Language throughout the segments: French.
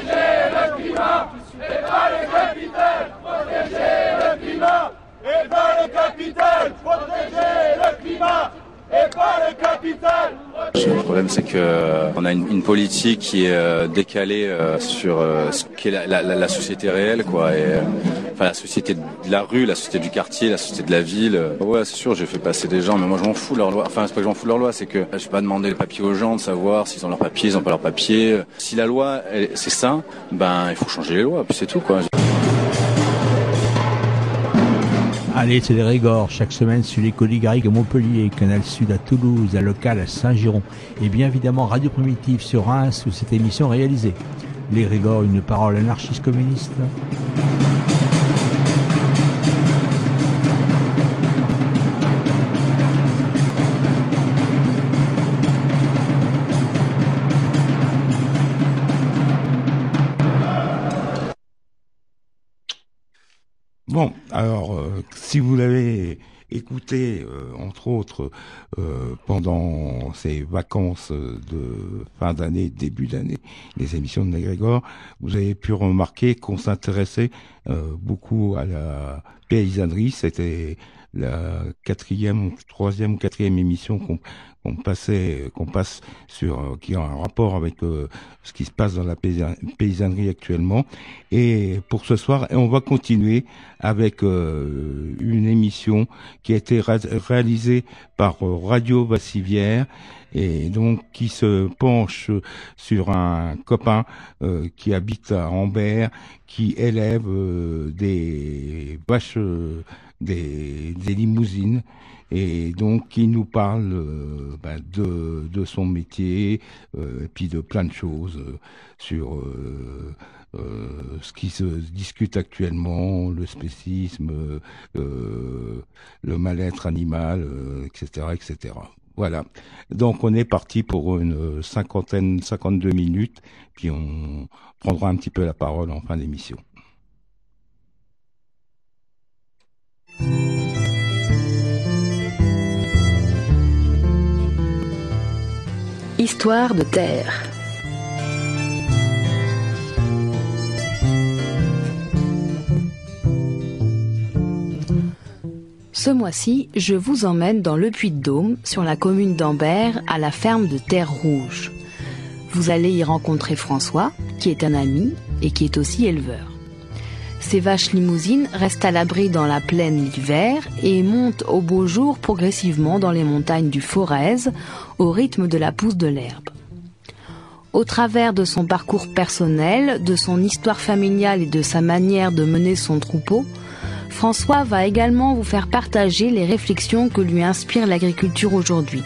protéger le climat, et pas le capital, protéger le climat, et pas le capital, protéger le climat, et pas le capital. Le problème, c'est que euh, on a une, une politique qui est euh, décalée euh, sur ce qu'est la, la, la société réelle, quoi. Et, enfin, la société de la rue, la société du quartier, la société de la ville. Ouais, c'est sûr, j'ai fait passer des gens, mais moi, je m'en fous de leur loi. Enfin, c'est pas que je m'en fous de leur loi, c'est que je vais pas demander le papier aux gens de savoir s'ils ont leur papier, ils ont pas leur papier. Si la loi, c'est ça, ben, il faut changer les lois, puis c'est tout, quoi. Allez, c'est les Régors, chaque semaine sur les Coligariques à Montpellier, Canal Sud à Toulouse, à Local à Saint-Giron, et bien évidemment Radio Primitive sur Reims où cette émission est réalisée. Les Régors, une parole anarchiste communiste. Bon, alors, euh, si vous l'avez écouté, euh, entre autres, euh, pendant ces vacances de fin d'année, début d'année, les émissions de Nagrégor, vous avez pu remarquer qu'on s'intéressait euh, beaucoup à la paysannerie. C'était la quatrième, troisième ou quatrième émission qu'on qu'on passait, qu'on passe sur, euh, qui a un rapport avec euh, ce qui se passe dans la paysa- paysannerie actuellement. Et pour ce soir, on va continuer avec euh, une émission qui a été ré- réalisée par Radio Vassivière et donc qui se penche sur un copain qui habite à Ambert, qui élève des vaches, des limousines et donc qui nous parle euh, ben, de, son métier euh, et puis de plein de choses euh, sur ce qui se discute actuellement, le spécisme, le mal-être animal, etc., etc. Voilà. Donc on est parti pour une cinquantaine, 52 minutes, puis on prendra un petit peu la parole en fin d'émission. Histoire de terre. Ce mois-ci, je vous emmène dans le Puy-de-Dôme, sur la commune d'Ambert, à la ferme de Terre Rouge. Vous allez y rencontrer François, qui est un ami et qui est aussi éleveur. Ces vaches limousines restent à l'abri dans la plaine l'hiver et montent au beau jour progressivement dans les montagnes du Forez au rythme de la pousse de l'herbe. Au travers de son parcours personnel, de son histoire familiale et de sa manière de mener son troupeau, François va également vous faire partager les réflexions que lui inspire l'agriculture aujourd'hui.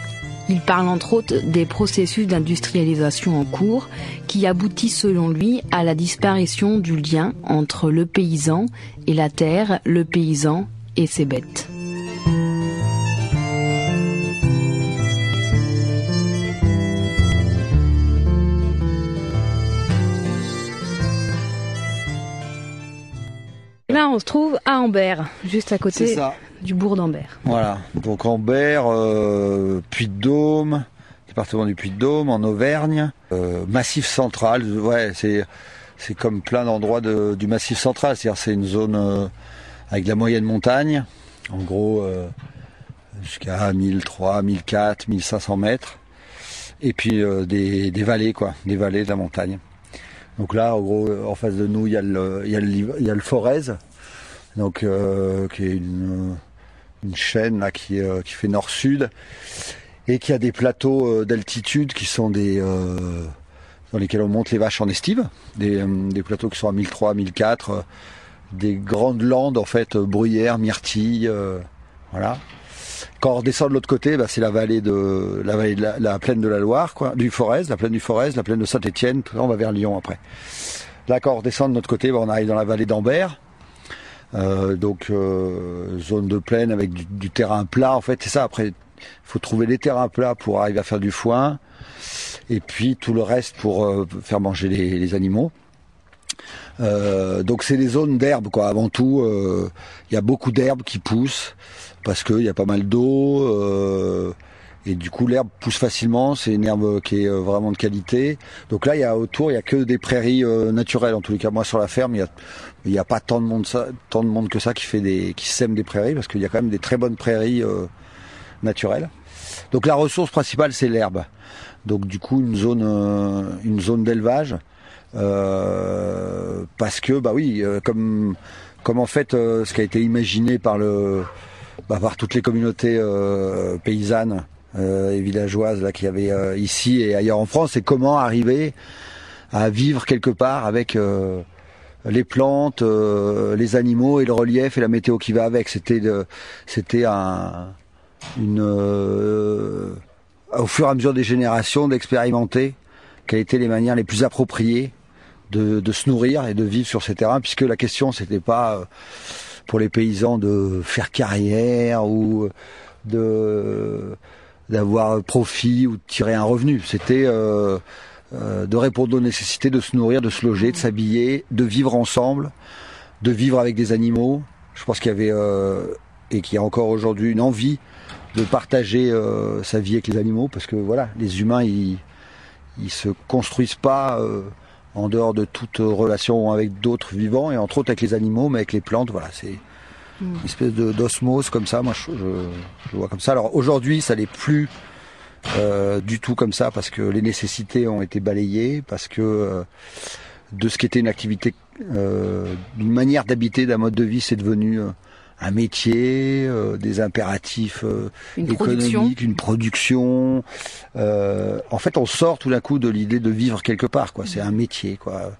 Il parle entre autres des processus d'industrialisation en cours qui aboutissent selon lui à la disparition du lien entre le paysan et la terre, le paysan et ses bêtes. Là, on se trouve à Ambert, juste à côté. Du bourg d'Ambert. Voilà. Donc Ambert, euh, Puy-de-Dôme, département du Puy-de-Dôme, en Auvergne, euh, Massif central. Ouais, c'est comme plein d'endroits de- du Massif central. C'est-à-dire c'est une zone euh, avec de la moyenne montagne, en gros jusqu'à 1003, 1004, 1500 mètres, et puis des, vallées quoi, des vallées de la montagne. Donc là, en gros, en face de nous, il y a le, il y Forez, donc qui est une, une chaîne là qui, euh, qui fait nord-sud et qui a des plateaux euh, d'altitude qui sont des euh, dans lesquels on monte les vaches en estive, des, plateaux qui sont à 1003, 1004, euh, des grandes landes en fait, bruyères, myrtilles, voilà. Quand on redescend de l'autre côté, bah, c'est la vallée de la plaine de la Loire, quoi, du Forez, la plaine du Forez, la plaine de Saint-Étienne. On va vers Lyon après. Là, quand on redescend de notre côté, bah, on arrive dans la vallée d'Ambert. Euh, donc euh, zone de plaine avec du, terrain plat. En fait, c'est ça. Après, il faut trouver des terrains plats pour arriver à faire du foin, et puis tout le reste pour euh, faire manger les, les animaux. Euh, donc c'est des zones d'herbe quoi. Avant tout, il y a beaucoup d'herbes qui poussent parce qu'il y a pas mal d'eau et du coup l'herbe pousse facilement. C'est une herbe qui est euh, vraiment de qualité. Donc là, il y a autour, il y a que des prairies euh, naturelles. En tous les cas, moi sur la ferme, il y a a pas tant de monde tant de monde que ça qui fait des qui sème des prairies parce qu'il y a quand même des très bonnes prairies euh, naturelles. Donc la ressource principale c'est l'herbe. Donc du coup une zone une zone d'élevage parce que bah oui comme comme en fait ce qui a été imaginé par le bah, par toutes les communautés paysannes et villageoises là qu'il y avait euh, ici et ailleurs en France c'est comment arriver à vivre quelque part avec euh, les plantes, euh, les animaux et le relief et la météo qui va avec. C'était c'était un une euh, au fur et à mesure des générations d'expérimenter quelles étaient les manières les plus appropriées de, de se nourrir et de vivre sur ces terrains, puisque la question c'était pas euh, pour les paysans de faire carrière ou de d'avoir profit ou de tirer un revenu. C'était euh, euh, de répondre aux nécessités de se nourrir, de se loger, de s'habiller, de vivre ensemble, de vivre avec des animaux. Je pense qu'il y avait euh, et qu'il y a encore aujourd'hui une envie de partager sa vie avec les animaux parce que voilà, les humains ils ils se construisent pas en dehors de toute relation avec d'autres vivants et entre autres avec les animaux, mais avec les plantes, voilà, c'est une espèce de d'osmose comme ça. Moi, je, je, vois comme ça. Alors aujourd'hui, ça n'est plus euh, du tout comme ça parce que les nécessités ont été balayées, parce que euh, de ce qui était une activité, euh, d'une manière d'habiter, d'un mode de vie, c'est devenu euh, un métier, euh, des impératifs euh, Une production. économiques, une production. Euh, en fait, on sort tout d'un coup de l'idée de vivre quelque part. quoi. C'est un métier. quoi.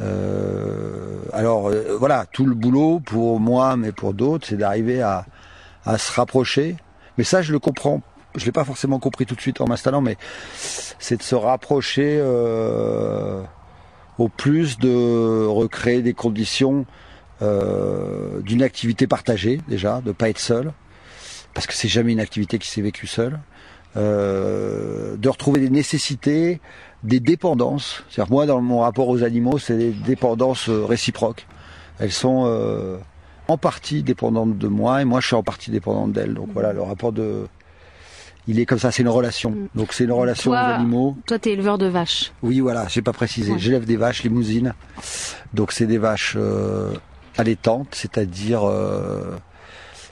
Euh, alors euh, voilà, tout le boulot pour moi, mais pour d'autres, c'est d'arriver à, se rapprocher. Mais ça, je le comprends. Je l'ai pas forcément compris tout de suite en m'installant, mais c'est de se rapprocher euh, au plus de recréer des conditions d'une activité partagée déjà, de pas être seul, parce que c'est jamais une activité qui s'est vécue seule. De retrouver des nécessités, des dépendances. C'est-à-dire moi, dans mon rapport aux animaux, c'est des dépendances euh, réciproques. Elles sont euh, en partie dépendantes de moi et moi, je suis en partie dépendante d'elles. Donc voilà, le rapport de, il est comme ça. C'est une relation. Mm. Donc c'est une relation Toi- aux animaux. Toi, t'es éleveur de vaches. Oui, voilà, j'ai pas précisé. Ouais. J'élève des vaches limousines. Donc c'est des vaches euh, allaitantes, c'est-à-dire euh,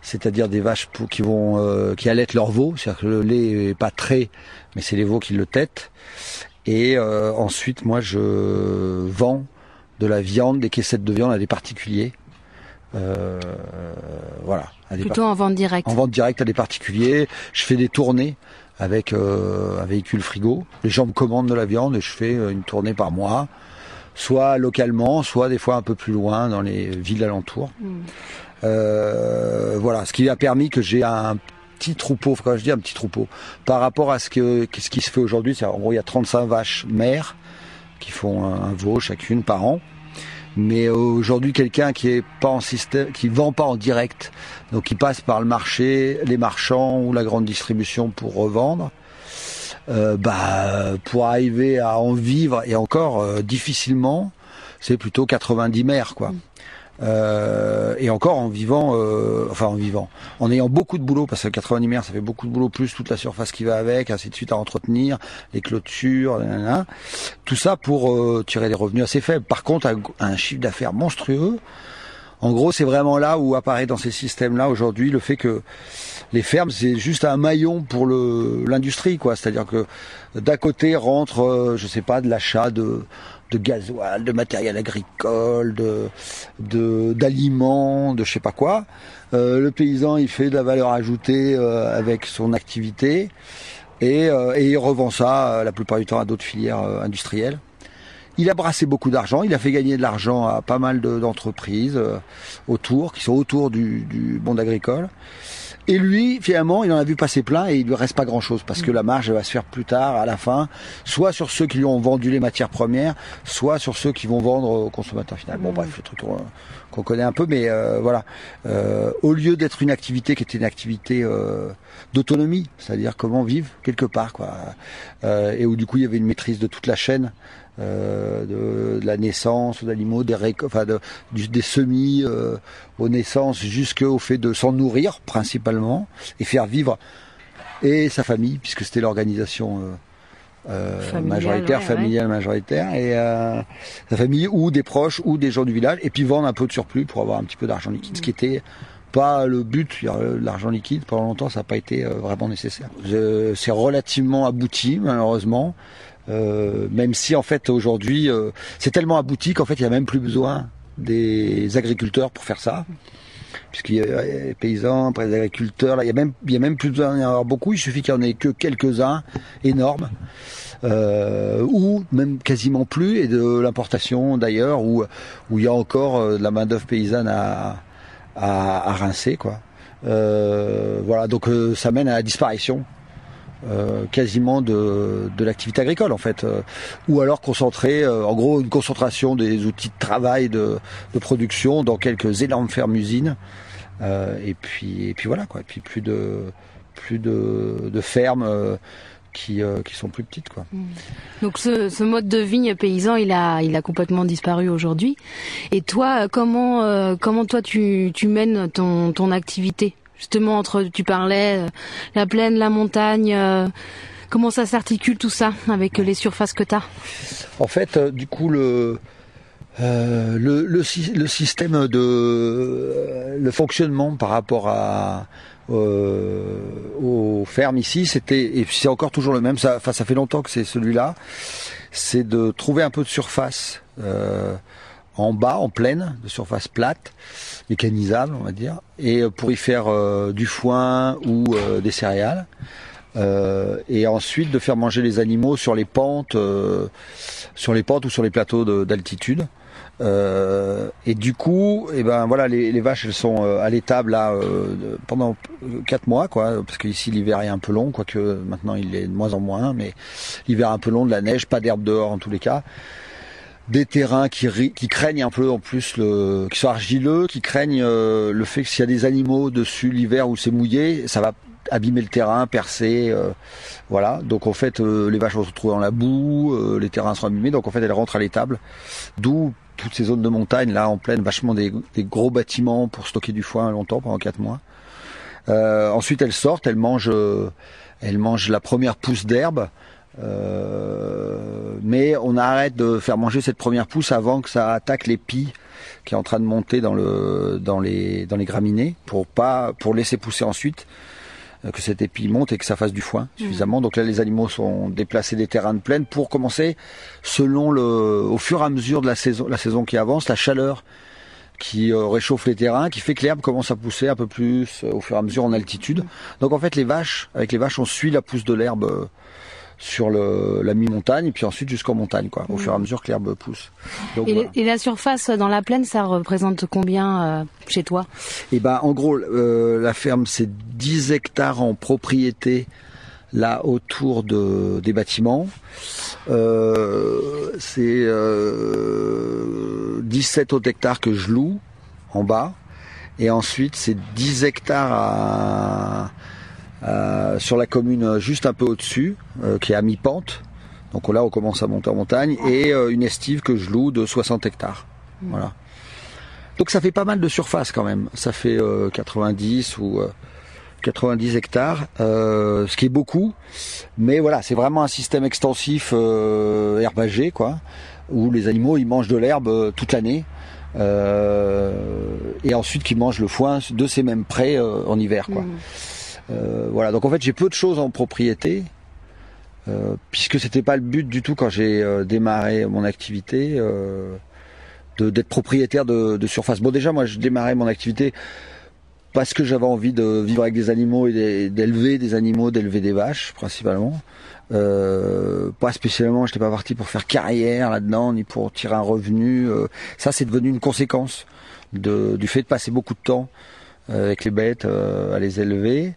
c'est-à-dire des vaches qui vont euh, qui allaitent leur veau, c'est-à-dire que le lait est pas très, mais c'est les veaux qui le têtent. Et euh, ensuite, moi, je vends de la viande, des caissettes de viande à des particuliers. Euh, voilà, à des Plutôt en vente directe. en vente directe à des particuliers. Je fais des tournées avec euh, un véhicule frigo. Les gens me commandent de la viande et je fais euh, une tournée par mois, soit localement, soit des fois un peu plus loin dans les villes alentours. Mm. Euh, voilà, ce qui a permis que j'ai un petit troupeau, je dis un petit troupeau, par rapport à ce, que, ce qui se fait aujourd'hui, en gros il y a 35 vaches mères qui font un, veau chacune par an. Mais aujourd'hui, quelqu'un qui est pas en système, qui vend pas en direct, donc qui passe par le marché, les marchands ou la grande distribution pour revendre, euh, bah pour arriver à en vivre et encore euh, difficilement, c'est plutôt 90 mères quoi. Euh, et encore en vivant, euh, enfin en vivant, en ayant beaucoup de boulot, parce que 90 mères, ça fait beaucoup de boulot, plus toute la surface qui va avec, ainsi de suite à entretenir, les clôtures, nanana. tout ça pour euh, tirer des revenus assez faibles. Par contre, un, un chiffre d'affaires monstrueux. En gros, c'est vraiment là où apparaît dans ces systèmes-là aujourd'hui le fait que les fermes, c'est juste un maillon pour l'industrie, quoi. C'est-à-dire que d'un côté rentre, euh, je sais pas, de l'achat de de gasoil, de matériel agricole, de d'aliments, de je sais pas quoi. Euh, le paysan, il fait de la valeur ajoutée euh, avec son activité et, euh, il revend ça la plupart du temps à d'autres filières industrielles. Il a brassé beaucoup d'argent, il a fait gagner de l'argent à pas mal de- d'entreprises autour, qui sont autour du monde agricole. Et lui, finalement, il en a vu passer plein et il lui reste pas grand chose parce que la marge elle va se faire plus tard, à la fin, soit sur ceux qui lui ont vendu les matières premières, soit sur ceux qui vont vendre au consommateur final. Bon, bref, le truc qu'on- connaît un peu, mais euh, voilà. Euh, au lieu d'être une activité qui était une activité euh, d'autonomie, c'est-à-dire comment vivre quelque part, quoi, Euh, et où du coup il y avait une maîtrise de toute la chaîne. Euh, de, de la naissance d'animaux, des, réco- enfin de, du- des semis euh, aux naissances jusqu'au fait de s'en nourrir principalement et faire vivre et sa famille puisque c'était l'organisation euh, Familiale, majoritaire, ouais, familiale majoritaire et sa famille ou des proches ou des gens du village et puis vendre un peu de surplus pour avoir un petit peu d'argent liquide, ce qui était pas le but. L'argent liquide pendant longtemps ça n'a pas été vraiment nécessaire. C'est relativement abouti malheureusement. Euh, même si en fait aujourd'hui euh, c'est tellement abouti qu'en fait il n'y a même plus besoin des agriculteurs pour faire ça puisqu'il y a les paysans, après les agriculteurs, là, il y a même, a même plus besoin d'en avoir beaucoup, il suffit qu'il n'y en ait que quelques-uns énormes, euh, ou même quasiment plus, et de l'importation d'ailleurs, où, où il y a encore euh, de la main-d'œuvre paysanne à, à, à rincer, quoi. Euh, voilà, donc euh, ça mène à la disparition. Euh, quasiment de, de l'activité agricole en fait, euh, ou alors concentrer, euh, en gros une concentration des outils de travail de, de production dans quelques énormes fermes-usines, euh, et puis et puis voilà quoi, et puis plus de plus de, de fermes euh, qui qui sont plus petites quoi. Donc ce, ce mode de vie paysan, il a, il a complètement disparu aujourd'hui. Et toi, comment, comment toi tu, tu mènes ton, ton activité? Justement entre, tu parlais, euh, la plaine, la montagne. euh, comment ça s'articule tout ça avec les surfaces que tu as En fait, euh, du coup, le, euh, le, le, sy- le système de euh, le fonctionnement par rapport à euh, aux fermes ici, c'était et c'est encore toujours le même. Ça, enfin, ça fait longtemps que c'est celui-là. C'est de trouver un peu de surface euh, en bas, en plaine, de surface plate, mécanisable, on va dire, et pour y faire euh, du foin ou euh, des céréales. Euh, et ensuite de faire manger les animaux sur les pentes, euh, sur les pentes ou sur les plateaux de- d'altitude. Euh, et du coup, et ben voilà, les, vaches elles sont euh, à l'étable là euh, pendant quatre mois, quoi, parce qu'ici l'hiver est un peu long, quoique maintenant il est de moins en moins, mais l'hiver un peu long, de la neige, pas d'herbe dehors en tous les cas des terrains qui, qui craignent un peu en plus le, qui sont argileux, qui craignent euh, le fait que s'il y a des animaux dessus l'hiver où c'est mouillé, ça va abîmer le terrain, percer, euh, voilà. Donc en fait, euh, les vaches vont se retrouver dans la boue, euh, les terrains sont abîmés, donc en fait elles rentrent à l'étable. D'où toutes ces zones de montagne là en pleine, vachement des, des gros bâtiments pour stocker du foin longtemps pendant quatre mois. Euh, ensuite elles sortent, elles mangent, euh, elles mangent la première pousse d'herbe. Euh, mais on arrête de faire manger cette première pousse avant que ça attaque les pies qui est en train de monter dans le dans les dans les graminées pour pas pour laisser pousser ensuite euh, que cet épi monte et que ça fasse du foin suffisamment. Donc là les animaux sont déplacés des terrains de plaine pour commencer selon le au fur et à mesure de la saison la saison qui avance la chaleur qui euh, réchauffe les terrains, qui fait que l'herbe commence à pousser un peu plus au fur et à mesure en altitude. Donc en fait les vaches, avec les vaches on suit la pousse de l'herbe sur le, la mi-montagne et puis ensuite jusqu'en montagne quoi, au fur et à mesure que l'herbe pousse. Donc, et, voilà. et la surface dans la plaine, ça représente combien euh, chez toi? Et ben en gros euh, la ferme c'est 10 hectares en propriété là autour de, des bâtiments. Euh, c'est euh, 17 autres hectares que je loue en bas. Et ensuite c'est 10 hectares à- sur la commune juste un peu au-dessus, euh, qui est à mi-pente. Donc là on commence à monter en montagne. Et euh, une estive que je loue de 60 hectares. Voilà. Donc ça fait pas mal de surface quand même. Ça fait euh, 90 ou euh, 90 hectares, euh, ce qui est beaucoup. Mais voilà, c'est vraiment un système extensif euh, herbagé, quoi, où les animaux ils mangent de l'herbe euh, toute l'année. euh, et ensuite qui mangent le foin de ces mêmes prés euh, en hiver, quoi. Euh, voilà, donc en fait j'ai peu de choses en propriété, euh, puisque c'était pas le but du tout quand j'ai euh, démarré mon activité. euh, d'être propriétaire de, de surface. Bon déjà moi je démarrais mon activité parce que j'avais envie de vivre avec des animaux et d'é- d'élever des animaux, d'élever des vaches principalement. Euh, pas spécialement, j'étais pas parti pour faire carrière là-dedans ni pour tirer un revenu. ça c'est devenu une conséquence du fait de passer beaucoup de temps avec les bêtes, à les élever.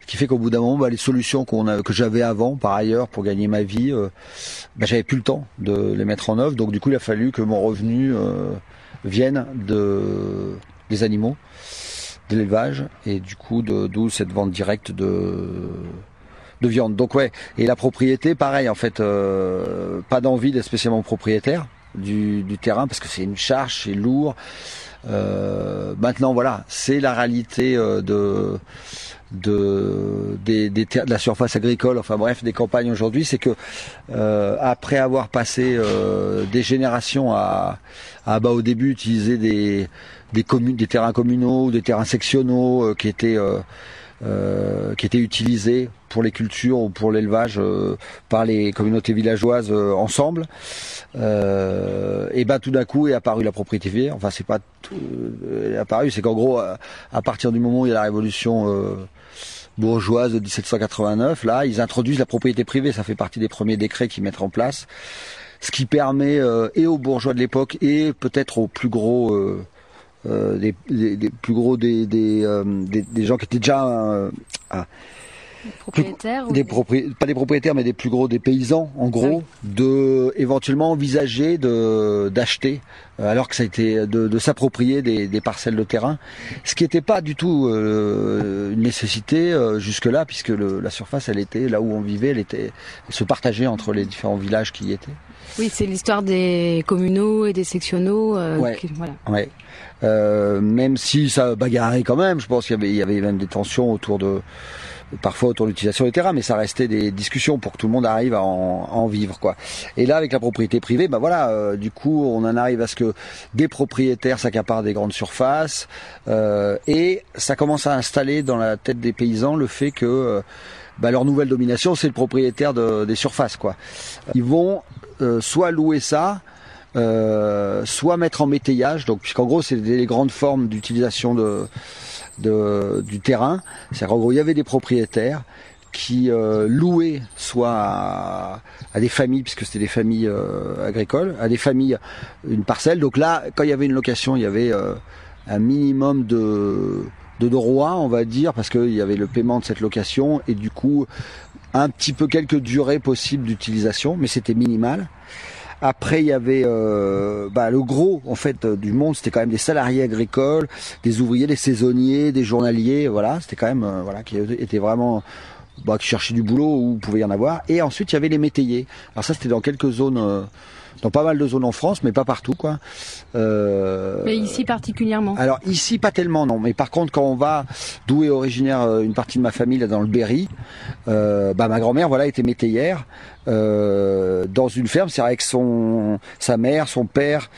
Ce qui fait qu'au bout d'un moment, bah, les solutions a, que j'avais avant, par ailleurs, pour gagner ma vie, bah, j'avais plus le temps de les mettre en œuvre. Donc du coup, il a fallu que mon revenu vienne de des animaux, de l'élevage, et du coup, d'où cette vente directe de de viande. Donc ouais, et la propriété, pareil en fait, euh, pas d'envie d'être spécialement propriétaire du, du terrain parce que c'est une charge, c'est lourd. Euh, maintenant voilà, c'est la réalité euh, de de, des, des de la surface agricole, enfin bref, des campagnes aujourd'hui, c'est que euh, après avoir passé euh, des générations à, à bah, au début utiliser des des communes, des terrains communaux, des terrains sectionnaux euh, qui étaient euh, qui étaient utilisés pour les cultures ou pour l'élevage euh, par les communautés villageoises euh, ensemble. et ben tout d'un coup est apparue la propriété privée. Enfin c'est pas tout, est apparu, c'est qu'en gros à, partir du moment où il y a la révolution bourgeoise de 1789, là ils introduisent la propriété privée. Ça fait partie des premiers décrets qu'ils mettent en place, ce qui permet et aux bourgeois de l'époque et peut-être aux plus gros euh, des, plus gros des, des, euh, des, gens qui étaient déjà euh, propriétaires des pas des propriétaires mais des plus gros des paysans en gros de éventuellement envisager de d'acheter alors que ça a été de, de s'approprier des, des, parcelles de terrain ce qui n'était pas du tout une nécessité jusque là puisque le, la surface elle était là où on vivait elle était elle se partageait entre les différents villages qui y étaient oui c'est l'histoire des communaux et des sectionnaux ouais, voilà. ouais. Euh, même si ça bagarrait quand même. Je pense qu'il y avait, il y avait même des tensions autour de parfois autour de l'utilisation des terrains, mais ça restait des discussions pour que tout le monde arrive à en, vivre, quoi. Et là, avec la propriété privée, bah voilà, euh, du coup, on en arrive à ce que des propriétaires s'accaparent des grandes surfaces, euh, et ça commence à installer dans la tête des paysans le fait que bah, leur nouvelle domination, c'est le propriétaire de, des surfaces, quoi. Ils vont soit louer ça, euh, soit mettre en métayage, donc puisqu'en gros c'est les grandes formes d'utilisation de, du terrain. C'est-à-dire gros il y avait des propriétaires qui euh, louaient soit à, des familles, puisque c'était des familles euh, agricoles, à des familles une parcelle. Donc là, quand il y avait une location, il y avait un minimum de, de droits, on va dire, parce qu'il y avait le paiement de cette location et du coup un petit peu quelques durées possibles d'utilisation, mais c'était minimal. Après, il y avait euh, bah, le gros en fait euh, du monde, c'était quand même des salariés agricoles, des ouvriers, des saisonniers, des journaliers. Voilà, c'était quand même euh, voilà qui étaient vraiment bah, qui cherchaient du boulot où il pouvait y en avoir. Et ensuite, il y avait les métayers. Alors ça, c'était dans quelques zones dans pas mal de zones en France, mais pas partout, quoi. Euh... Mais ici particulièrement. Alors ici, pas tellement, non. Mais par contre, quand on va, d'où est originaire euh, une partie de ma famille, là, dans le Berry, euh, bah ma grand-mère, voilà, était métayère euh, dans une ferme, c'est avec son, sa mère, son père,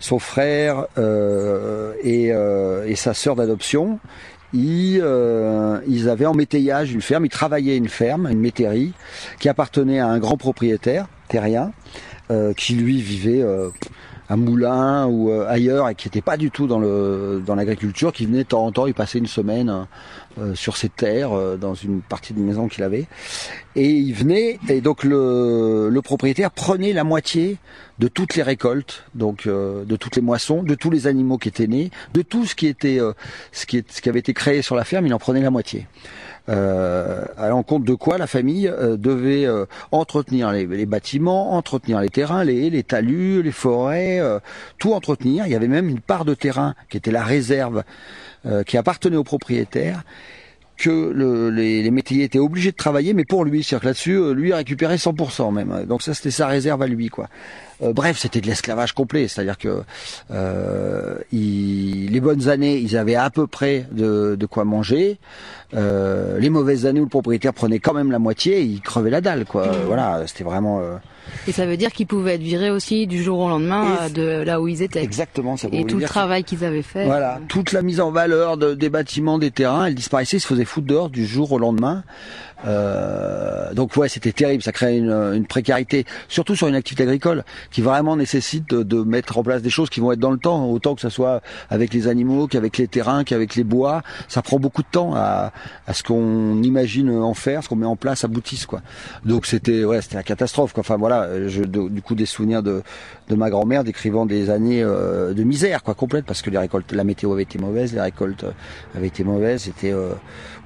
son frère euh, et, euh, et sa sœur d'adoption. Ils, euh, ils, avaient en métayage une ferme, ils travaillaient une ferme, une métairie, qui appartenait à un grand propriétaire terrien. Euh, qui lui vivait euh, à Moulin ou euh, ailleurs et qui n'était pas du tout dans le dans l'agriculture, qui venait de temps en temps, il passait une semaine sur ses terres dans une partie de maison qu'il avait. Et il venait et donc le, le propriétaire prenait la moitié de toutes les récoltes, donc de toutes les moissons, de tous les animaux qui étaient nés, de tout ce qui était ce qui, ce qui avait été créé sur la ferme, il en prenait la moitié euh, à l'encontre de quoi la famille euh, devait euh, entretenir les, bâtiments, entretenir les terrains, les, les talus, les forêts, euh, tout entretenir. Il y avait même une part de terrain qui était la réserve qui appartenait aux propriétaires que le, les, les, métayers étaient obligés de travailler, mais pour lui, c'est-à-dire que là-dessus, lui récupérait 100% même. Donc ça, c'était sa réserve à lui, quoi. Euh, bref, c'était de l'esclavage complet, c'est-à-dire que euh, les bonnes années, ils avaient à peu près de, de quoi manger. Euh, les mauvaises années où le propriétaire prenait quand même la moitié, il crevait la dalle, quoi. Voilà, c'était vraiment. Euh, et ça veut dire qu'ils pouvaient être virés aussi du jour au lendemain de là où ils étaient. Exactement. Ça et tout le travail qu'ils avaient fait. Voilà, toute la mise en valeur de, des bâtiments, des terrains, elle disparaissait, ils se faisaient foutre dehors du jour au lendemain. Euh, donc ouais, c'était terrible, ça créait une, une, précarité, surtout sur une activité agricole qui vraiment nécessitent de, mettre en place des choses qui vont être dans le temps, autant que ce soit avec les animaux, qu'avec les terrains, qu'avec les bois. Ça prend beaucoup de temps à, à ce qu'on imagine en faire, ce qu'on met en place aboutisse quoi. Donc c'était ouais, c'était la catastrophe. Quoi. Enfin voilà, je, du coup des souvenirs de, de ma grand-mère décrivant des années euh, de misère quoi complète parce que les récoltes, la météo avait été mauvaise, les récoltes avaient été mauvaises. C'était euh,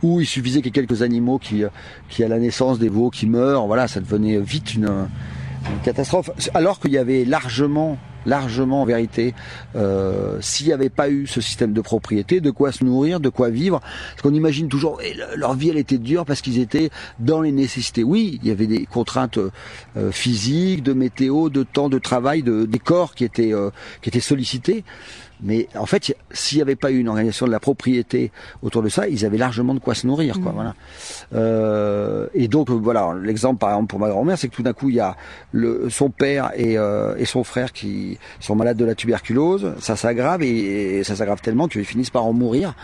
où il suffisait qu'il y ait quelques animaux qui qui à la naissance des veaux qui meurent. Voilà, ça devenait vite une catastrophe. Alors qu'il y avait largement largement en vérité, euh, s'il n'y avait pas eu ce système de propriété, de quoi se nourrir, de quoi vivre. Parce qu'on imagine toujours, eh, leur vie elle était dure parce qu'ils étaient dans les nécessités. Oui, il y avait des contraintes euh, physiques, de météo, de temps de travail, de, des corps qui étaient, euh, qui étaient sollicités. Mais en fait, s'il n'y avait pas eu une organisation de la propriété autour de ça, ils avaient largement de quoi se nourrir. Quoi, mmh. voilà. Euh, et donc voilà, l'exemple par exemple pour ma grand-mère, c'est que tout d'un coup il y a le, son père et, euh, et, son frère qui sont malades de la tuberculose. Ça s'aggrave et, ça s'aggrave tellement qu'ils finissent par en mourir.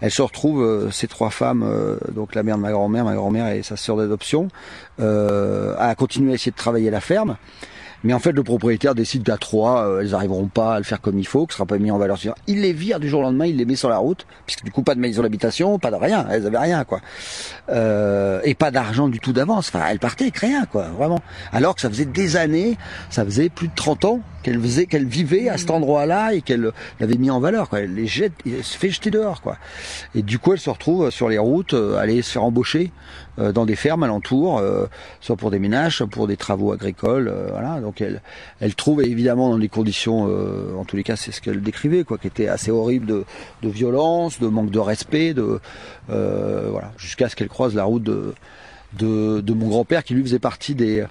Elle se retrouve euh, ces trois femmes, euh, donc la mère de ma grand-mère, ma grand-mère et sa sœur d'adoption, euh, à continuer à essayer de travailler la ferme. Mais en fait, le propriétaire décide qu'à trois, euh, elles n'arriveront pas à le faire comme il faut, que ce sera pas mis en valeur. Il les vire du jour au lendemain, il les met sur la route, puisque du coup pas de maison d'habitation, pas de rien, elles avaient rien quoi, euh, et pas d'argent du tout d'avance. Enfin, elles partaient avec rien quoi, vraiment. Alors que ça faisait des années, ça faisait plus de 30 ans qu'elle faisait, qu'elle vivait à cet endroit-là et qu'elle l'avait mis en valeur. Quoi. Elle les jette, elle se fait jeter dehors. Quoi. Et du coup, elle se retrouve sur les routes, euh, aller se faire embaucher euh, dans des fermes alentours, euh, soit pour des ménages, soit pour des travaux agricoles. voilà. Donc elle, elle trouve évidemment dans des conditions, en tous les cas, c'est ce qu'elle décrivait, quoi, qui était assez horrible de, violence, de manque de respect, de voilà, jusqu'à ce qu'elle croise la route de de, de mon grand-père qui lui faisait partie des,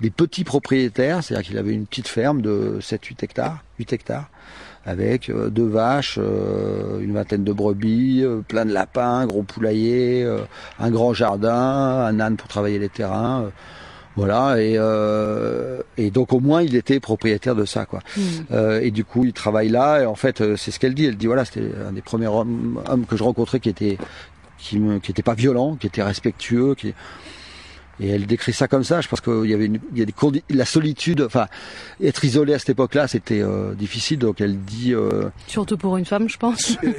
des petits propriétaires, c'est-à-dire qu'il avait une petite ferme de 7-8 hectares, 8 hectares, avec euh, deux vaches, euh, une vingtaine de brebis, euh, plein de lapins, un gros poulailler, un grand jardin, un âne pour travailler les terrains. Voilà et, et donc au moins il était propriétaire de ça quoi. Mmh. et du coup il travaille là et en fait c'est ce qu'elle dit. Elle dit voilà c'était un des premiers hommes, hommes que je rencontrais qui était qui me, qui était pas violent, qui était respectueux, qui et elle décrit ça comme ça. Je pense qu'il y avait une, il y a des la solitude, enfin, être isolé à cette époque-là, c'était euh, difficile. Donc elle dit. Euh, Surtout pour une femme, je pense. Euh,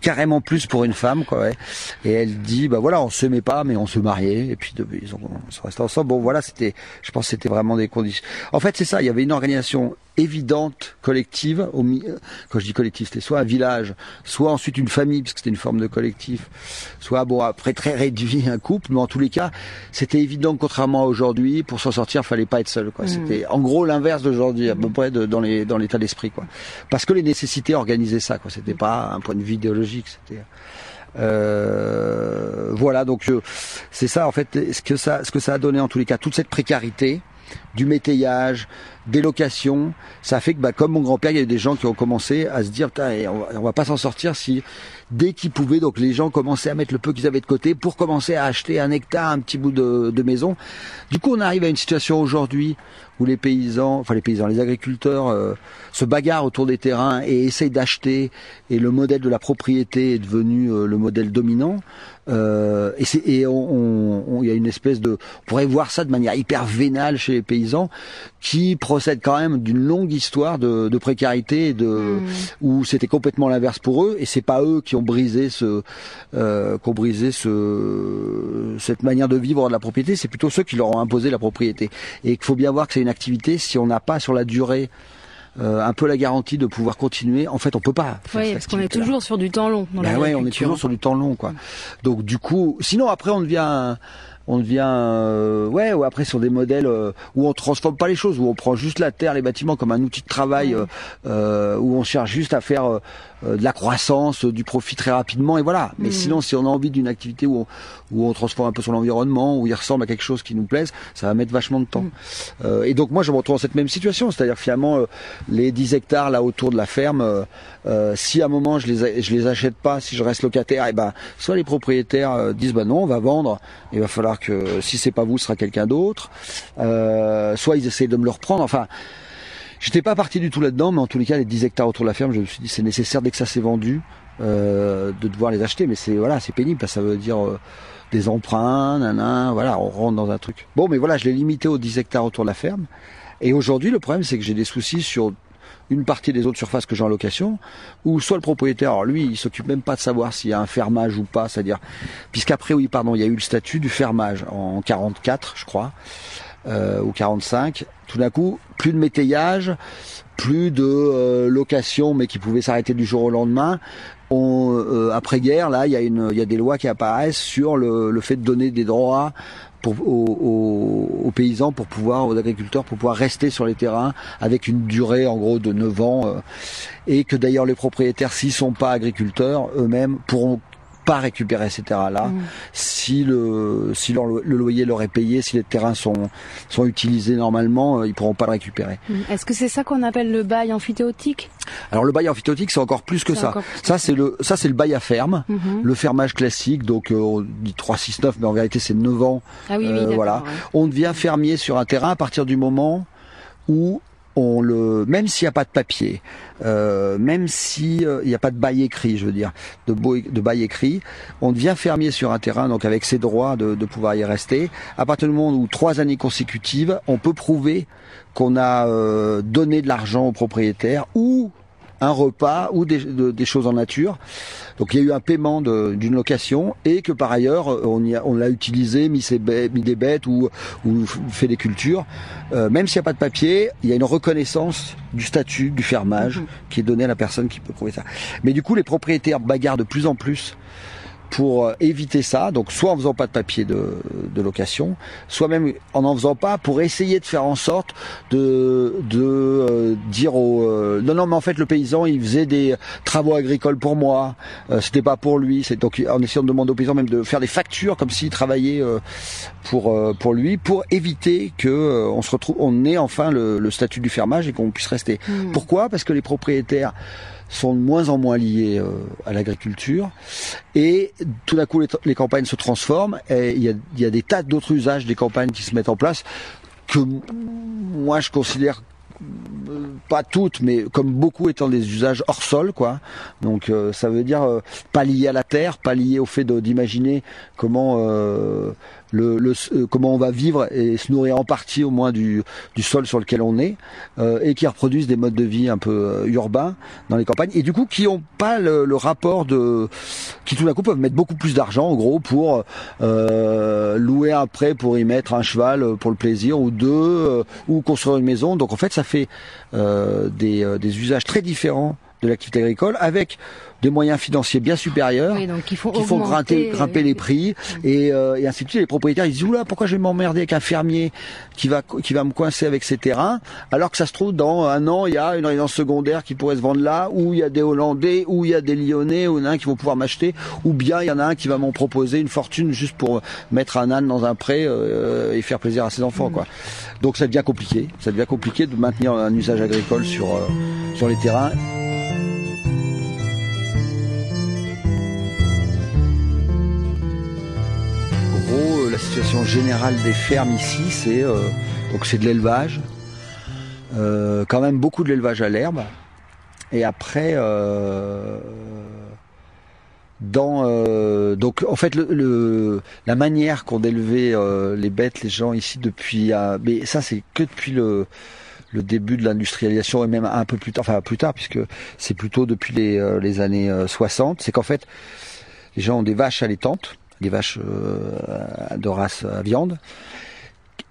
carrément plus pour une femme, quoi. Ouais. Et elle dit, bah voilà, on se met pas, mais on se mariait, et puis ils ont, on se restait ensemble. Bon, voilà, c'était, je pense, que c'était vraiment des conditions. En fait, c'est ça. Il y avait une organisation évidente, collective. Au, quand je dis collectif, c'était soit un village, soit ensuite une famille, puisque c'était une forme de collectif, soit bon après très réduit un couple, mais en tous les cas, c'était évident que contrairement à aujourd'hui, pour s'en sortir, fallait pas être seul. Quoi. Mmh. C'était en gros l'inverse d'aujourd'hui, à peu mmh. près de, dans les dans l'état d'esprit, quoi. Parce que les nécessités organisaient ça, quoi. C'était pas un point de vue idéologique, c'était. Euh, voilà, donc c'est ça en fait, ce que ça, ce que ça a donné en tous les cas, toute cette précarité, du métayage, des locations. Ça fait que, bah, comme mon grand-père, il y a eu des gens qui ont commencé à se dire, on, on va pas s'en sortir si dès qu'ils pouvaient, donc les gens commençaient à mettre le peu qu'ils avaient de côté pour commencer à acheter un hectare, un petit bout de, de maison. Du coup, on arrive à une situation aujourd'hui où les paysans, enfin les paysans, les agriculteurs euh, se bagarrent autour des terrains et essayent d'acheter. Et le modèle de la propriété est devenu euh, le modèle dominant. Euh, et c'est et on, il y a une espèce de, on pourrait voir ça de manière hyper vénale chez les paysans, qui procèdent quand même d'une longue histoire de, de précarité, de hmm. où c'était complètement l'inverse pour eux. Et c'est pas eux qui ont brisé ce, euh, qui ont brisé ce, cette manière de vivre de la propriété. C'est plutôt ceux qui leur ont imposé la propriété. Et qu'il faut bien voir que c'est une activité si on n'a pas sur la durée euh, un peu la garantie de pouvoir continuer. En fait, on peut pas. oui, parce qu'on est toujours sur du temps long. Dans ben ouais, on est toujours sur du temps long, quoi. Donc du coup, sinon après on devient on devient euh, ouais ou après sur des modèles euh, où on transforme pas les choses où on prend juste la terre les bâtiments comme un outil de travail euh, où on cherche juste à faire de la croissance du profit très rapidement et voilà mais mm. sinon si on a envie d'une activité où on, où on transforme un peu sur l'environnement où il ressemble à quelque chose qui nous plaise ça va mettre vachement de temps mm. et donc moi je me retrouve dans cette même situation c'est-à-dire finalement les 10 hectares là autour de la ferme si à un moment je les je les achète pas si je reste locataire et eh ben soit les propriétaires disent bah non on va vendre il va falloir que si c'est pas vous, ce sera quelqu'un d'autre. Euh, soit ils essayent de me le reprendre. Enfin, j'étais pas parti du tout là-dedans, mais en tous les cas, les 10 hectares autour de la ferme, je me suis dit c'est nécessaire dès que ça s'est vendu euh, de devoir les acheter. Mais c'est voilà, c'est pénible, ça veut dire euh, des emprunts, nanan, voilà, on rentre dans un truc. Bon, mais voilà, je l'ai limité aux 10 hectares autour de la ferme. Et aujourd'hui, le problème, c'est que j'ai des soucis sur une partie des autres surfaces que j'ai en location, où soit le propriétaire, alors lui, il s'occupe même pas de savoir s'il y a un fermage ou pas, c'est-à-dire, puisqu'après, oui, pardon, il y a eu le statut du fermage en 44, je crois, euh, ou 45. Tout d'un coup, plus de métayage, plus de euh, location, mais qui pouvait s'arrêter du jour au lendemain. On, euh, après guerre, là, il y a une, il y a des lois qui apparaissent sur le, fait de donner des droits aux paysans pour pouvoir, aux agriculteurs pour pouvoir rester sur les terrains avec une durée en gros de 9 ans euh, et que d'ailleurs les propriétaires s'ils sont pas agriculteurs eux-mêmes pourront pas récupérer ces terrains-là Mm. si le si le loyer leur est payé si les terrains sont sont utilisés normalement euh, ils pourront pas le récupérer. Est-ce que c'est ça qu'on appelle le bail amphithéotique? Alors le bail amphithéotique c'est encore plus que ça. plus Ça c'est le ça c'est le bail à ferme, Mhm. le fermage classique donc euh, on dit 3 6 9 mais en vérité c'est 9 ans Ah oui, oui, Euh, voilà. ouais. on devient fermier sur un terrain à partir du moment où on le, même s'il n'y a pas de papier, euh, même s'il n'y a pas de bail écrit, je veux dire, de, de bail écrit, on devient fermier sur un terrain, donc avec ses droits de, de pouvoir y rester. À partir du moment où trois années consécutives, on peut prouver qu'on a euh, donné de l'argent au propriétaire ou un repas ou des, de- des choses en nature. Donc il y a eu un paiement d'une location et que par ailleurs euh, on, y a- on l'a utilisé, mis, ses bêtes, mis des bêtes ou, fait des cultures. Euh, même s'il n'y a pas de papier, il y a une reconnaissance du statut du fermage Mhm. qui est donné à la personne qui peut prouver ça. Mais du coup les propriétaires bagarrent de plus en plus pour euh, éviter ça, donc soit en faisant pas de papier de, de location, soit même en en faisant pas pour essayer de faire en sorte de, de euh, dire au euh, non non mais en fait le paysan il faisait des travaux agricoles pour moi, euh, c'était pas pour lui, c'est donc en essayant de demander au paysan même de faire des factures comme s'il travaillait euh, pour euh, pour lui pour éviter que euh, on se retrouve on ait enfin le, le statut du fermage et qu'on puisse rester. Mm. Pourquoi? Parce que les propriétaires sont de moins en moins liés euh, à l'agriculture et tout d'un coup les, campagnes se transforment et il y a, il y a des tas d'autres usages des campagnes qui se mettent en place que moi je considère euh, pas toutes, mais comme beaucoup étant des usages hors sol, quoi. Donc euh, ça veut dire euh, pas lié à la terre, pas lié au fait d'imaginer comment euh, le, le- euh, comment on va vivre et se nourrir en partie au moins du, du sol sur lequel on est, euh, et qui reproduisent des modes de vie un peu euh, urbains dans les campagnes, et du coup qui ont pas le, le rapport de, qui tout d'un coup peuvent mettre beaucoup plus d'argent en gros pour euh, louer un prêt pour y mettre un cheval euh, pour le plaisir ou deux, euh, ou construire une maison. Donc en fait ça fait des, des usages très différents de l'activité agricole avec des moyens financiers bien supérieurs Oui, donc il faut qui font grimper, grimper les prix et, euh, et ainsi de suite. Les propriétaires ils disent oula pourquoi je vais m'emmerder avec un fermier qui va qui va me coincer avec ses terrains alors que ça se trouve dans un an il y a une résidence secondaire qui pourrait se vendre là où il y a des Hollandais où il y a des Lyonnais ou il y en a un qui vont pouvoir m'acheter ou bien il y en a un qui va m'en proposer une fortune juste pour mettre un âne dans un pré euh, et faire plaisir à ses enfants quoi. Donc ça devient compliqué, ça devient compliqué de maintenir un usage agricole sur euh, sur les terrains. Situation générale des fermes ici, c'est euh, donc c'est de l'élevage, euh, quand même beaucoup de l'élevage à l'herbe, et après euh, dans donc en fait le, la manière qu'ont d'élever euh, les bêtes les gens ici depuis mais ça c'est que depuis le le début de l'industrialisation et même un peu plus tard enfin plus tard puisque c'est plutôt depuis les, les années euh, 60 c'est qu'en fait les gens ont des vaches allaitantes des vaches euh, de race à viande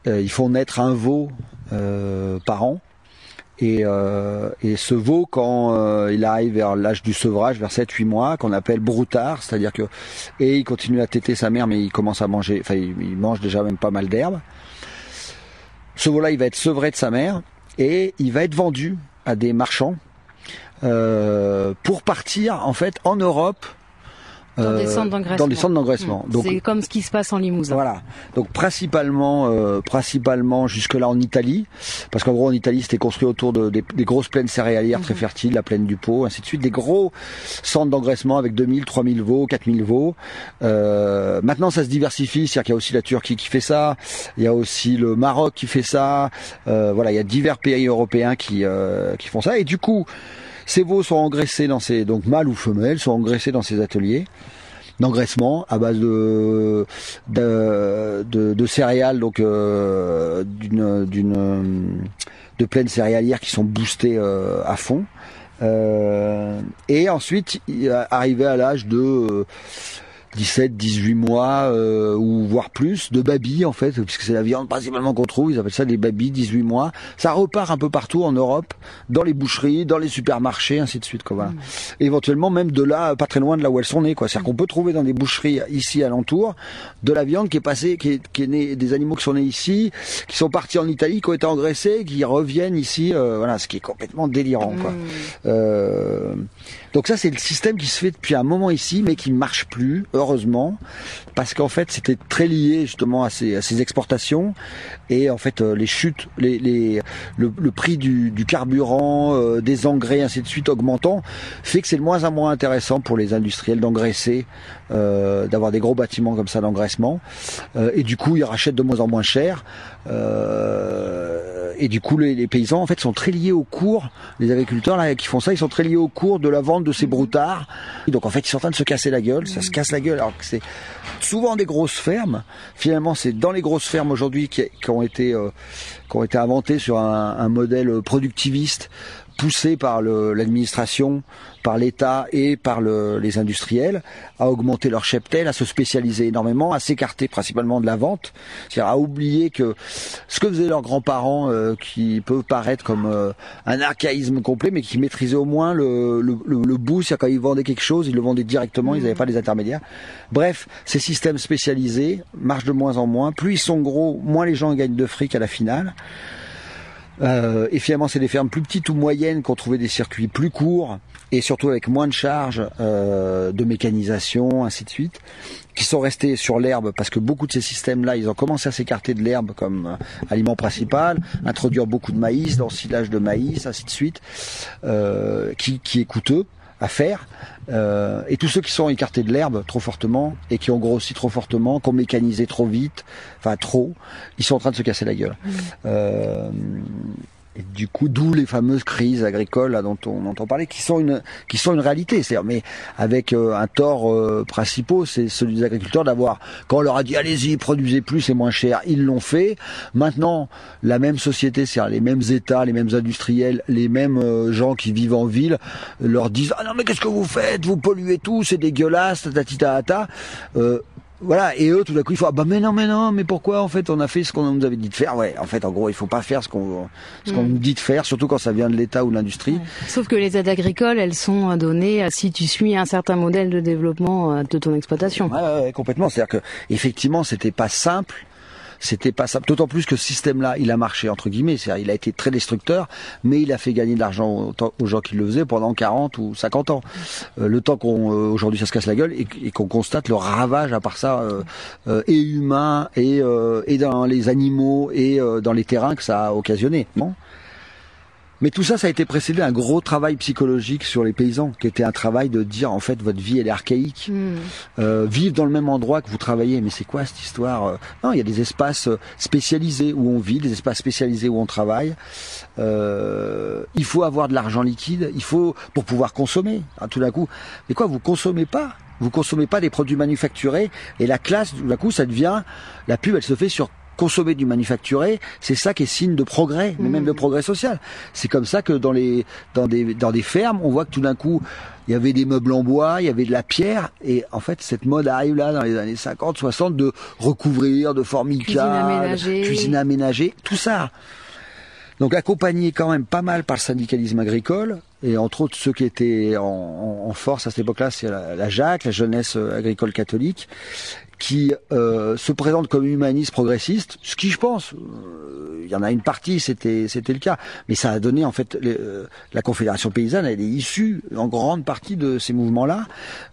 Euh, ils font naître un veau euh, par an et, euh, et ce veau, quand euh, il arrive vers l'âge du sevrage, vers 7-8 mois, qu'on appelle broutard, c'est-à-dire que et il continue à téter sa mère, mais il commence à manger, enfin il, mange déjà même pas mal d'herbe. Ce veau-là, il va être sevré de sa mère et il va être vendu à des marchands euh, pour partir en fait en Europe Dans des euh, centres d'engraissement. dans des centres d'engraissement. Mm. Donc C'est comme ce qui se passe en Limousin. voilà. Donc principalement, euh, principalement jusque là en Italie, parce qu'en gros en Italie c'était construit autour de, des, des grosses plaines céréalières très fertiles, la plaine du Pau, ainsi de suite, des gros centres d'engraissement avec 2000, 3000 veaux, 4000 veaux. Euh, maintenant ça se diversifie, c'est-à-dire qu'il y a aussi la Turquie qui fait ça, il y a aussi le Maroc qui fait ça. Euh, voilà, il y a divers pays européens qui euh, qui font ça, et du coup ces veaux sont engraissés dans ces donc mâles ou femelles sont engraissés dans ces ateliers. d'engraissement à base de de, de, céréales, donc d'une d'une de plaines céréalières qui sont boostées à fond. et ensuite, arrivé à l'âge de 17, 18 mois euh, ou voire plus de baby en fait, puisque c'est la viande principalement qu'on trouve. Ils appellent ça des baby, 18 mois. Ça repart un peu partout en Europe, dans les boucheries, dans les supermarchés, ainsi de suite. Quoi, voilà. Mmh. éventuellement même de là, pas très loin de là où elles sont nées. Quoi. C'est-à-dire qu'on peut trouver dans des boucheries ici alentour de la viande qui est passée, qui est, qui est née, des animaux qui sont nés ici, qui sont partis en Italie, qui ont été engraissés, qui reviennent ici. Euh, voilà, ce qui est complètement délirant. Quoi. Mmh. Euh, donc ça, c'est le système qui se fait depuis un moment ici, mais qui marche plus, heureusement, parce qu'en fait, c'était très lié justement à ces, à ces, exportations. Et en fait, euh, les chutes, le, prix du, du carburant, euh, des engrais, ainsi de suite, augmentant, fait que c'est de moins en moins intéressant pour les industriels d'engraisser, euh, d'avoir des gros bâtiments comme ça d'engraissement, euh, et du coup, ils rachètent de moins en moins cher. et du coup, les, les, paysans en fait sont très liés au cours. Les agriculteurs là qui font ça, ils sont très liés au cours de la vente de ces broutards. Et donc en fait, ils sont en train de se casser la gueule. Ça se casse la gueule alors que c'est souvent des grosses fermes. Finalement, c'est dans les grosses fermes aujourd'hui qui, qui, ont été euh, qui ont été inventées sur un, un modèle productiviste poussé par l'administration, par l'État et par le, les industriels à augmenter leur cheptel, à se spécialiser énormément, à s'écarter principalement de la vente, c'est-à-dire à oublier que ce que faisaient leurs grands-parents, euh, qui peut paraître comme euh, un archaïsme complet, mais qui maîtrisaient au moins le, le, le, bout, c'est-à-dire quand ils vendaient quelque chose, ils le vendaient directement, ils n'avaient pas les intermédiaires. Bref, ces systèmes spécialisés marchent de moins en moins. Plus ils sont gros, moins les gens gagnent de fric à la finale. Euh, et finalement, c'est des fermes plus petites ou moyennes qui ont trouvé des circuits plus courts et surtout avec moins de charges euh, de mécanisation, ainsi de suite, qui sont restés sur l'herbe parce que beaucoup de ces systèmes-là, ils ont commencé à s'écarter de l'herbe comme euh, aliment principal, introduire beaucoup de maïs, d'ensilage de maïs, ainsi de suite, euh, qui, qui est coûteux à faire. Euh, et tous ceux qui sont écartés de l'herbe trop fortement et qui ont grossi trop fortement, qui ont mécanisé trop vite, enfin trop, ils sont en train de se casser la gueule. Mmh. Euh, et du coup, d'où les fameuses crises agricoles là, dont on entend parler, qui sont une, qui sont une réalité. C'est mais avec euh, un tort euh, principal, c'est celui des agriculteurs d'avoir, quand on leur a dit allez-y, produisez plus, c'est moins cher, ils l'ont fait. Maintenant, la même société, c'est-à-dire les mêmes États, les mêmes industriels, les mêmes euh, gens qui vivent en ville, leur disent ah non mais qu'est-ce que vous faites, vous polluez tout, c'est dégueulasse, ta ta Euh, voilà, et eux, tout d'un coup, ils font, ah bah mais non, mais non, mais pourquoi en fait on a fait ce qu'on nous avait dit de faire? Ouais, en fait, en gros, il faut pas faire ce qu'on ce qu'on mm. nous dit de faire, surtout quand ça vient de l'État ou de l'industrie. Sauf que les aides agricoles, elles sont données si tu suis un certain modèle de développement euh, de ton exploitation. Ouais, ouais complètement. C'est-à-dire que effectivement, c'était pas simple c'était pas ça. D'autant plus que ce système-là, il a marché entre guillemets, c'est-à-dire il a été très destructeur, mais il a fait gagner de l'argent aux, gens qui le faisaient pendant 40 ou 50 ans. Euh, le temps qu'on euh, aujourd'hui ça se casse la gueule et, qu'on constate le ravage à part ça euh, et humain et, et dans les animaux et dans les terrains que ça a occasionné. Bon mais tout ça, ça a été précédé d'un gros travail psychologique sur les paysans, qui était un travail de dire en fait votre vie elle est archaïque, hmm. euh, vivre dans le même endroit que vous travaillez. Mais c'est quoi cette histoire euh? Non, il y a des espaces euh, spécialisés où on vit, des espaces spécialisés où on travaille. Euh, il faut avoir de l'argent liquide, il faut pour pouvoir consommer. Hein, tout d'un coup, mais quoi, vous consommez pas? Vous consommez pas des produits manufacturés et la classe, tout d'un coup, ça devient la pub, elle se fait sur consommer du manufacturé, c'est ça qui est signe de progrès, mais même de mmh. progrès social. C'est comme ça que dans les dans des dans des fermes, on voit que tout d'un coup, il y avait des meubles en bois, il y avait de la pierre, et en fait, cette mode arrive là dans les années 50, 60 de recouvrir, de formica, cuisine aménagée, tout ça. Donc accompagné quand même pas mal par le syndicalisme agricole, et entre autres ceux qui étaient en, force à cette époque-là, c'est la, la JAC, la jeunesse agricole catholique, qui euh, se présente comme humaniste progressiste, ce qui je pense, euh, il y en a une partie, c'était c'était le cas, mais ça a donné en fait euh, la Confédération paysanne, elle est issue en grande partie de ces mouvements-là,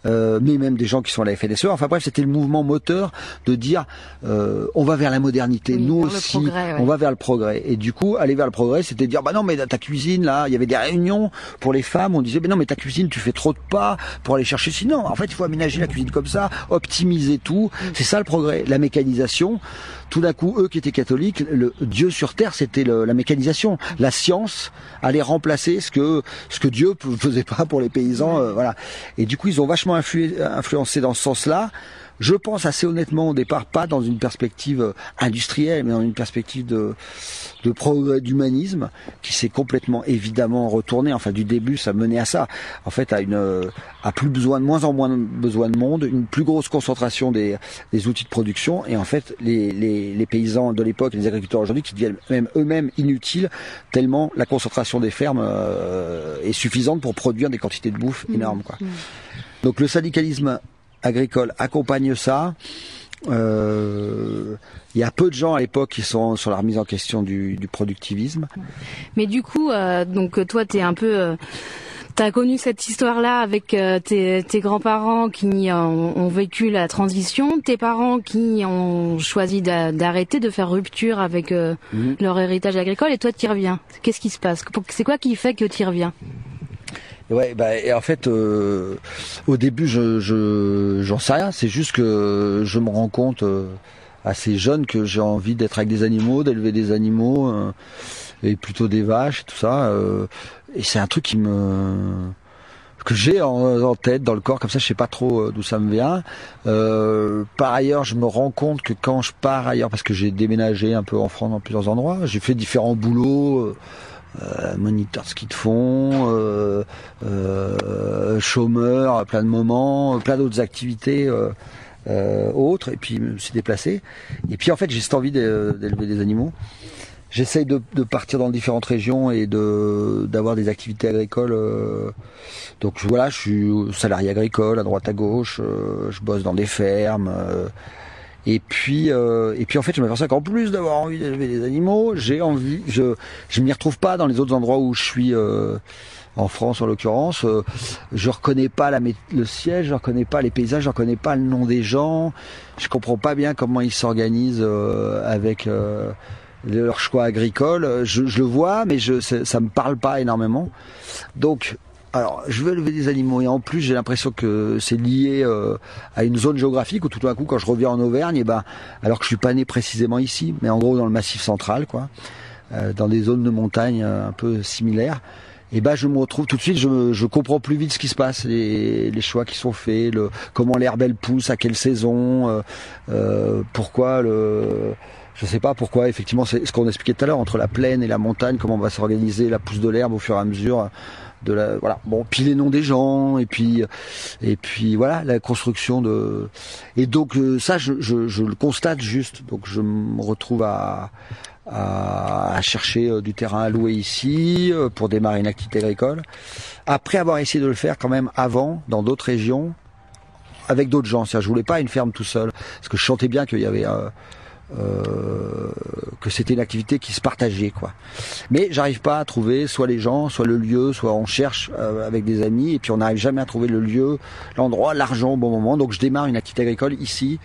mais même des gens qui sont à la FNSE. Enfin bref, c'était le mouvement moteur de dire on va vers la modernité, nous aussi, on va vers le progrès. Et du coup, aller vers le progrès, c'était dire bah non mais ta cuisine là, il y avait des réunions pour les femmes, on disait, mais non, mais ta cuisine, tu fais trop de pas pour aller chercher. Sinon, en fait, il faut aménager la cuisine comme ça, optimiser tout. C'est ça le progrès, la mécanisation. Tout d'un coup, eux qui étaient catholiques, le Dieu sur terre, c'était la mécanisation. La science allait remplacer ce que ce que Dieu faisait pas pour les paysans, euh, voilà. Et du coup, ils ont vachement influencé dans ce sens-là je pense assez honnêtement au départ pas dans une perspective euh, industrielle, mais dans une perspective de, de progrès d'humanisme qui s'est complètement évidemment retourné. Enfin, du début, ça menait à ça. En fait, à une, euh, à plus besoin de moins en moins besoin de monde, une plus grosse concentration des, des outils de production, et en fait, les, les, les paysans de l'époque, les agriculteurs aujourd'hui, qui deviennent même eux-mêmes inutiles tellement la concentration des fermes euh, est suffisante pour produire des quantités de bouffe mmh. énormes. Quoi. Mmh. Donc le syndicalisme agricole accompagne ça. Euh, il y a peu de gens à l'époque qui sont sur la remise en question du, productivisme. Mais du coup, euh, donc toi, tu es un peu... Euh, tu as connu cette histoire-là avec tes, grands-parents qui ont, vécu la transition, tes parents qui ont choisi d'arrêter, de faire rupture avec mhm. leur héritage agricole, et toi tu y reviens. Qu'est-ce qui se passe? C'est quoi qui fait que tu y reviens? Ouais, bah, et en fait, euh, au début, je, je, j'en sais rien. C'est juste que je me rends compte euh, assez jeune que j'ai envie d'être avec des animaux, d'élever des animaux, euh, et plutôt des vaches, et tout ça. et c'est un truc qui me que j'ai en, tête, dans le corps, comme ça, je sais pas trop d'où ça me vient. par ailleurs, je me rends compte que quand je pars ailleurs, parce que j'ai déménagé un peu en France dans plusieurs endroits, j'ai fait différents boulots euh, moniteur de ski de fond, euh, euh, chômeur, plein de moments, plein d'autres activités autres, et puis je me suis déplacé. Et puis en fait j'ai cette envie d'élever des animaux. J'essaye de, partir dans différentes régions et d'avoir des activités agricoles. donc voilà, je suis salarié agricole à droite à gauche. je bosse dans des fermes. Et puis, euh, et puis en fait, je m'aperçois qu'en plus d'avoir envie d'élever des animaux, j'ai envie, je, je m'y retrouve pas dans les autres endroits où je suis. Euh, en France en l'occurrence, euh, je reconnais pas la, le siège, je reconnais pas les paysages, je reconnais pas le nom des gens, je comprends pas bien comment ils s'organisent euh, avec euh, leur choix agricole. Je, je, le vois, mais je, ça me parle pas énormément. Donc alors, je veux élever des animaux et en plus, j'ai l'impression que c'est lié euh, à une zone géographique où tout d'un coup, quand je reviens en Auvergne, et eh ben, alors que je suis pas né précisément ici, mais en gros dans le Massif central, quoi, euh, dans des zones de montagne euh, un peu similaires, et eh ben je me retrouve tout de suite, je, comprends plus vite ce qui se passe, les, choix qui sont faits, comment l'herbe elle pousse, à quelle saison, pourquoi le je sais pas pourquoi, effectivement, c'est ce qu'on expliquait tout à l'heure, entre la plaine et la montagne, comment on va s'organiser la pousse de l'herbe au fur et à mesure de la voilà. Bon puis les noms des gens et puis et puis voilà la construction de et donc euh, ça je, je, je, le constate juste. Donc je me retrouve à à, chercher euh, du terrain à louer ici euh, pour démarrer une activité agricole après avoir essayé de le faire quand même avant dans d'autres régions avec d'autres gens. C'est-à-dire je voulais pas une ferme tout seul parce que je chantais bien qu'il y avait euh, que c'était une activité qui se partageait quoi. Mais j'arrive pas à trouver soit les gens, soit le lieu, soit on cherche euh, avec des amis et puis on n'arrive jamais à trouver le lieu, l'endroit, l'argent au bon moment. Donc je démarre une activité agricole ici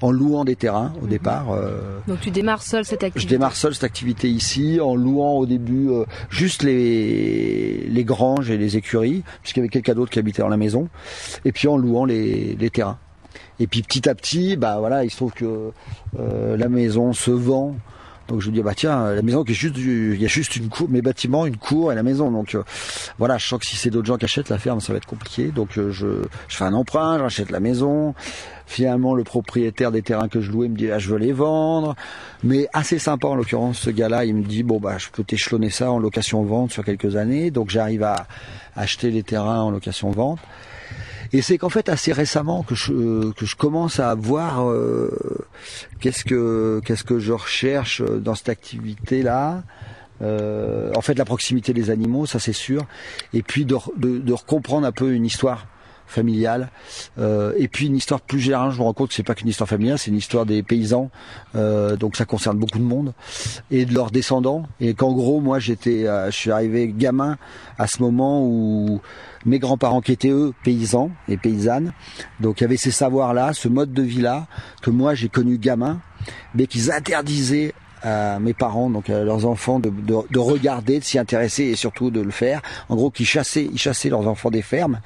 en louant des terrains au départ. Euh, Donc tu démarres seul cette activité. Je démarre seul cette activité ici en louant au début juste les les granges et les écuries puisqu'il y avait quelqu'un d'autre qui habitait dans la maison et puis en louant les les terrains. Et puis petit à petit, bah voilà, il se trouve que euh, la maison se vend. Donc je me dis bah tiens, la maison qui est juste, il y a juste une cour, mes bâtiments, une cour et la maison. Donc euh, voilà, je sens que si c'est d'autres gens qui achètent la ferme, ça va être compliqué. Donc euh, je, je fais un emprunt, j'achète la maison. Finalement, le propriétaire des terrains que je louais me dit ah, je veux les vendre. Mais assez sympa en l'occurrence, ce gars-là, il me dit bon bah je peux t'échelonner ça en location vente sur quelques années. Donc j'arrive à acheter les terrains en location vente. Et c'est qu'en fait assez récemment que je que je commence à voir euh, qu'est-ce que qu'est-ce que je recherche dans cette activité là. Euh, en fait, la proximité des animaux, ça c'est sûr. Et puis de, de, de comprendre un peu une histoire familiale. Euh, et puis une histoire plus générale, je me rends compte que c'est pas qu'une histoire familiale, c'est une histoire des paysans. Euh, donc ça concerne beaucoup de monde et de leurs descendants. Et qu'en gros, moi, j'étais, euh, je suis arrivé gamin à ce moment où mes grands-parents qui étaient eux paysans et paysannes, donc il y avait ces savoirs-là, ce mode de vie-là que moi j'ai connu gamin, mais qu'ils interdisaient à mes parents, donc à leurs enfants, de, de, de regarder, de s'y intéresser et surtout de le faire. En gros, qu'ils chassaient, ils chassaient leurs enfants des fermes.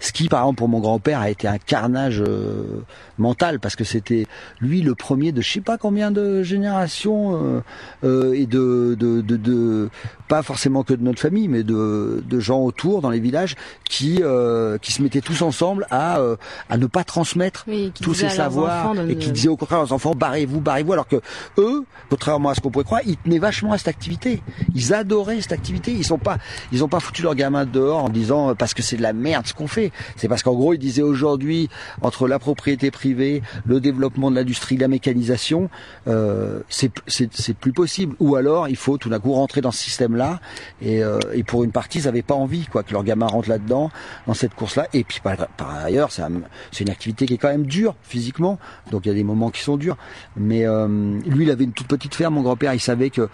Ce qui, par exemple, pour mon grand-père, a été un carnage euh, mental parce que c'était lui le premier de je sais pas combien de générations euh, euh, et de, de, de, pas forcément que de notre famille, mais de, de gens autour dans les villages qui euh, qui se mettaient tous ensemble à euh, à ne pas transmettre Oui, tous ces savoirs et qui disaient au contraire aux enfants barrez-vous, barrez-vous, alors que eux, contrairement à ce qu'on pourrait croire, ils tenaient vachement à cette activité. Ils adoraient cette activité. Ils sont pas, ils ont pas foutu leurs gamins dehors en disant euh, parce que c'est de la merde ce qu'on fait. C'est parce qu'en gros ils disaient aujourd'hui entre la propriété privée, le développement de l'industrie, la mécanisation, euh, c'est c'est c'est plus possible. Ou alors il faut tout d'un coup rentrer dans ce euh, et pour une partie ils n'avaient pas envie quoi que leurs gamins rentrent là-dedans dans cette course-là. Et puis par, ailleurs c'est une activité qui est quand même dure physiquement, donc il y a des moments qui sont durs. Mais euh, lui, il avait une toute petite ferme. Mon grand-père, il savait que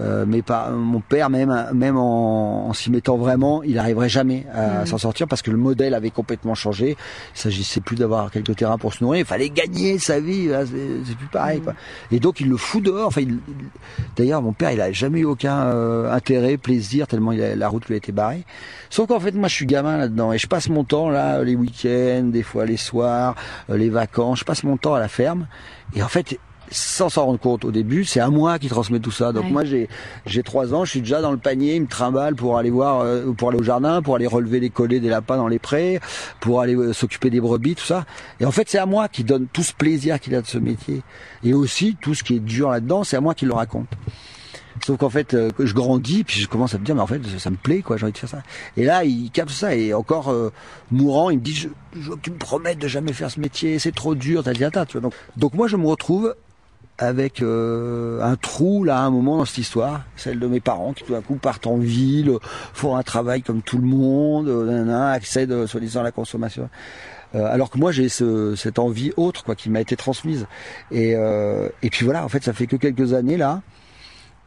euh, mais pas mon père même même en, en s'y mettant vraiment il arriverait jamais à Mhm. s'en sortir parce que le modèle avait complètement changé. Il s'agissait plus d'avoir quelques terrains pour se nourrir. Il fallait gagner sa vie c'est plus pareil quoi. Et donc il le fout dehors. Enfin il- il- d'ailleurs mon père il a jamais eu aucun euh, intérêt plaisir tellement il a- la route lui a été barrée. Sauf qu'en fait moi je suis gamin là-dedans et je passe mon temps là les week-ends des fois les soirs euh, les vacances. Je passe mon temps à la ferme. Et en fait sans s'en rendre compte au début, c'est à moi qui transmet tout ça. Donc Ouais. moi j'ai j'ai trois ans, je suis déjà dans le panier, il me trimballe pour aller voir, euh, pour aller au jardin, pour aller relever les collets des lapins dans les prés, pour aller euh, s'occuper des brebis, tout ça. Et en fait c'est à moi qui donne tout ce plaisir qu'il a de ce métier. Et aussi tout ce qui est dur là-dedans, c'est à moi qui le raconte. Sauf qu'en fait, euh, je grandis, puis je commence à me dire, mais en fait, ça, me plaît, quoi, j'ai envie de faire ça. Et là, il capte ça, et encore euh, mourant, il me dit, je, je veux que tu me promettes de jamais faire ce métier, c'est trop dur, t'as dit, tu vois. Donc, donc moi, je me retrouve avec euh, un trou là à un moment dans cette histoire, celle de mes parents qui tout d'un coup partent en ville, font un travail comme tout le monde, euh, accèdent euh, soi-disant à la consommation. Euh, alors que moi j'ai ce, cette envie autre quoi qui m'a été transmise. Et, euh, et puis voilà, en fait ça fait que quelques années là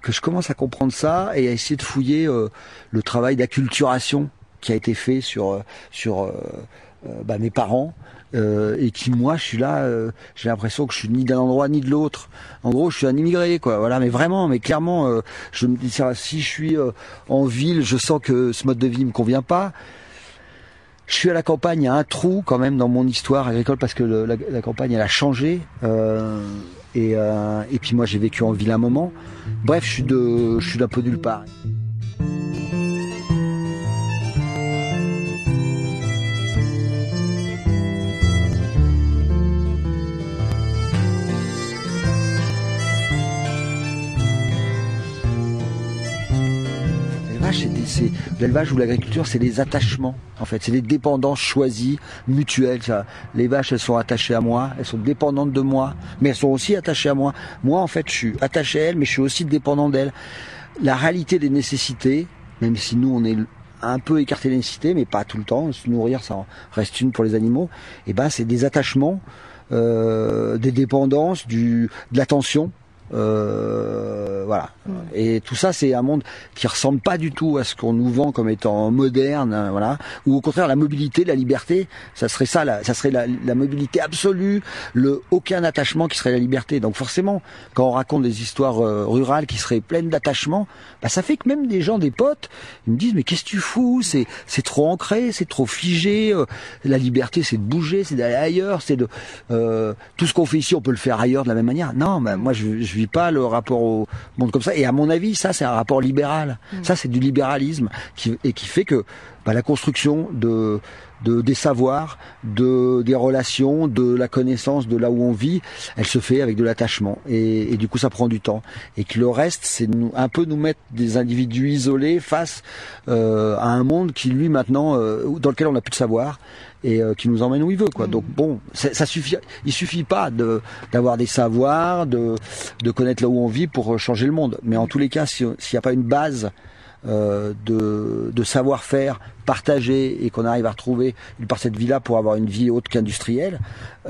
que je commence à comprendre ça et à essayer de fouiller euh, le travail d'acculturation qui a été fait sur euh, sur euh, euh, bah, mes parents euh, et qui moi je suis là euh, j'ai l'impression que je suis ni d'un endroit ni de l'autre en gros je suis un immigré quoi voilà mais vraiment mais clairement euh, je me dis ça, si je suis en ville je sens que ce mode de vie me convient pas je suis à la campagne, il y a un trou quand même dans mon histoire agricole parce que la, la campagne elle a changé et, et puis moi j'ai vécu en ville un moment. Bref, je suis de, je suis d'un peu nulle part. L'élevage, c'est l'élevage ou l'agriculture, c'est des attachements. En fait, c'est des dépendances choisies, mutuelles. Les vaches, elles sont attachées à moi, elles sont dépendantes de moi, mais elles sont aussi attachées à moi. Moi, en fait, je suis attaché à elles, mais je suis aussi dépendant d'elles. La réalité des nécessités, même si nous, on est un peu écarté des nécessités, mais pas tout le temps. Se nourrir, ça en reste une pour les animaux. Et ben, c'est des attachements, euh, des dépendances, de l'attention. Euh, voilà. Et tout ça, c'est un monde qui ressemble pas du tout à ce qu'on nous vend comme étant moderne, hein, voilà. Ou au contraire, la mobilité, la liberté, ça serait ça, la, ça serait la, la mobilité absolue, le aucun attachement qui serait la liberté. Donc forcément, quand on raconte des histoires euh, rurales qui seraient pleines d'attachement, bah ça fait que même des gens, des potes, ils me disent mais qu'est-ce que tu fous? C'est c'est trop ancré, c'est trop figé. euh, la liberté, c'est de bouger, c'est d'aller ailleurs, c'est de euh, tout ce qu'on fait ici, on peut le faire ailleurs de la même manière. Non, bah, moi je, je vis pas le rapport au monde comme ça. Et à mon avis, ça c'est un rapport libéral. Ça c'est du libéralisme qui, et qui fait que bah, la construction de, de des savoirs, de des relations, de la connaissance de là où on vit, elle se fait avec de l'attachement. Et, et du coup, ça prend du temps. Et que le reste, c'est nous, un peu nous mettre des individus isolés face euh, à un monde qui lui maintenant euh, dans lequel on n'a plus de savoir et euh, qui nous emmène où il veut quoi. Donc bon, ça, suffit il suffit pas de d'avoir des savoirs, de de connaître là où on vit pour euh, changer le monde. Mais en tous les cas, si- s'il n'y a pas une base euh, de, de savoir-faire partagé et qu'on arrive à retrouver une par cette vie-là pour avoir une vie autre qu'industrielle,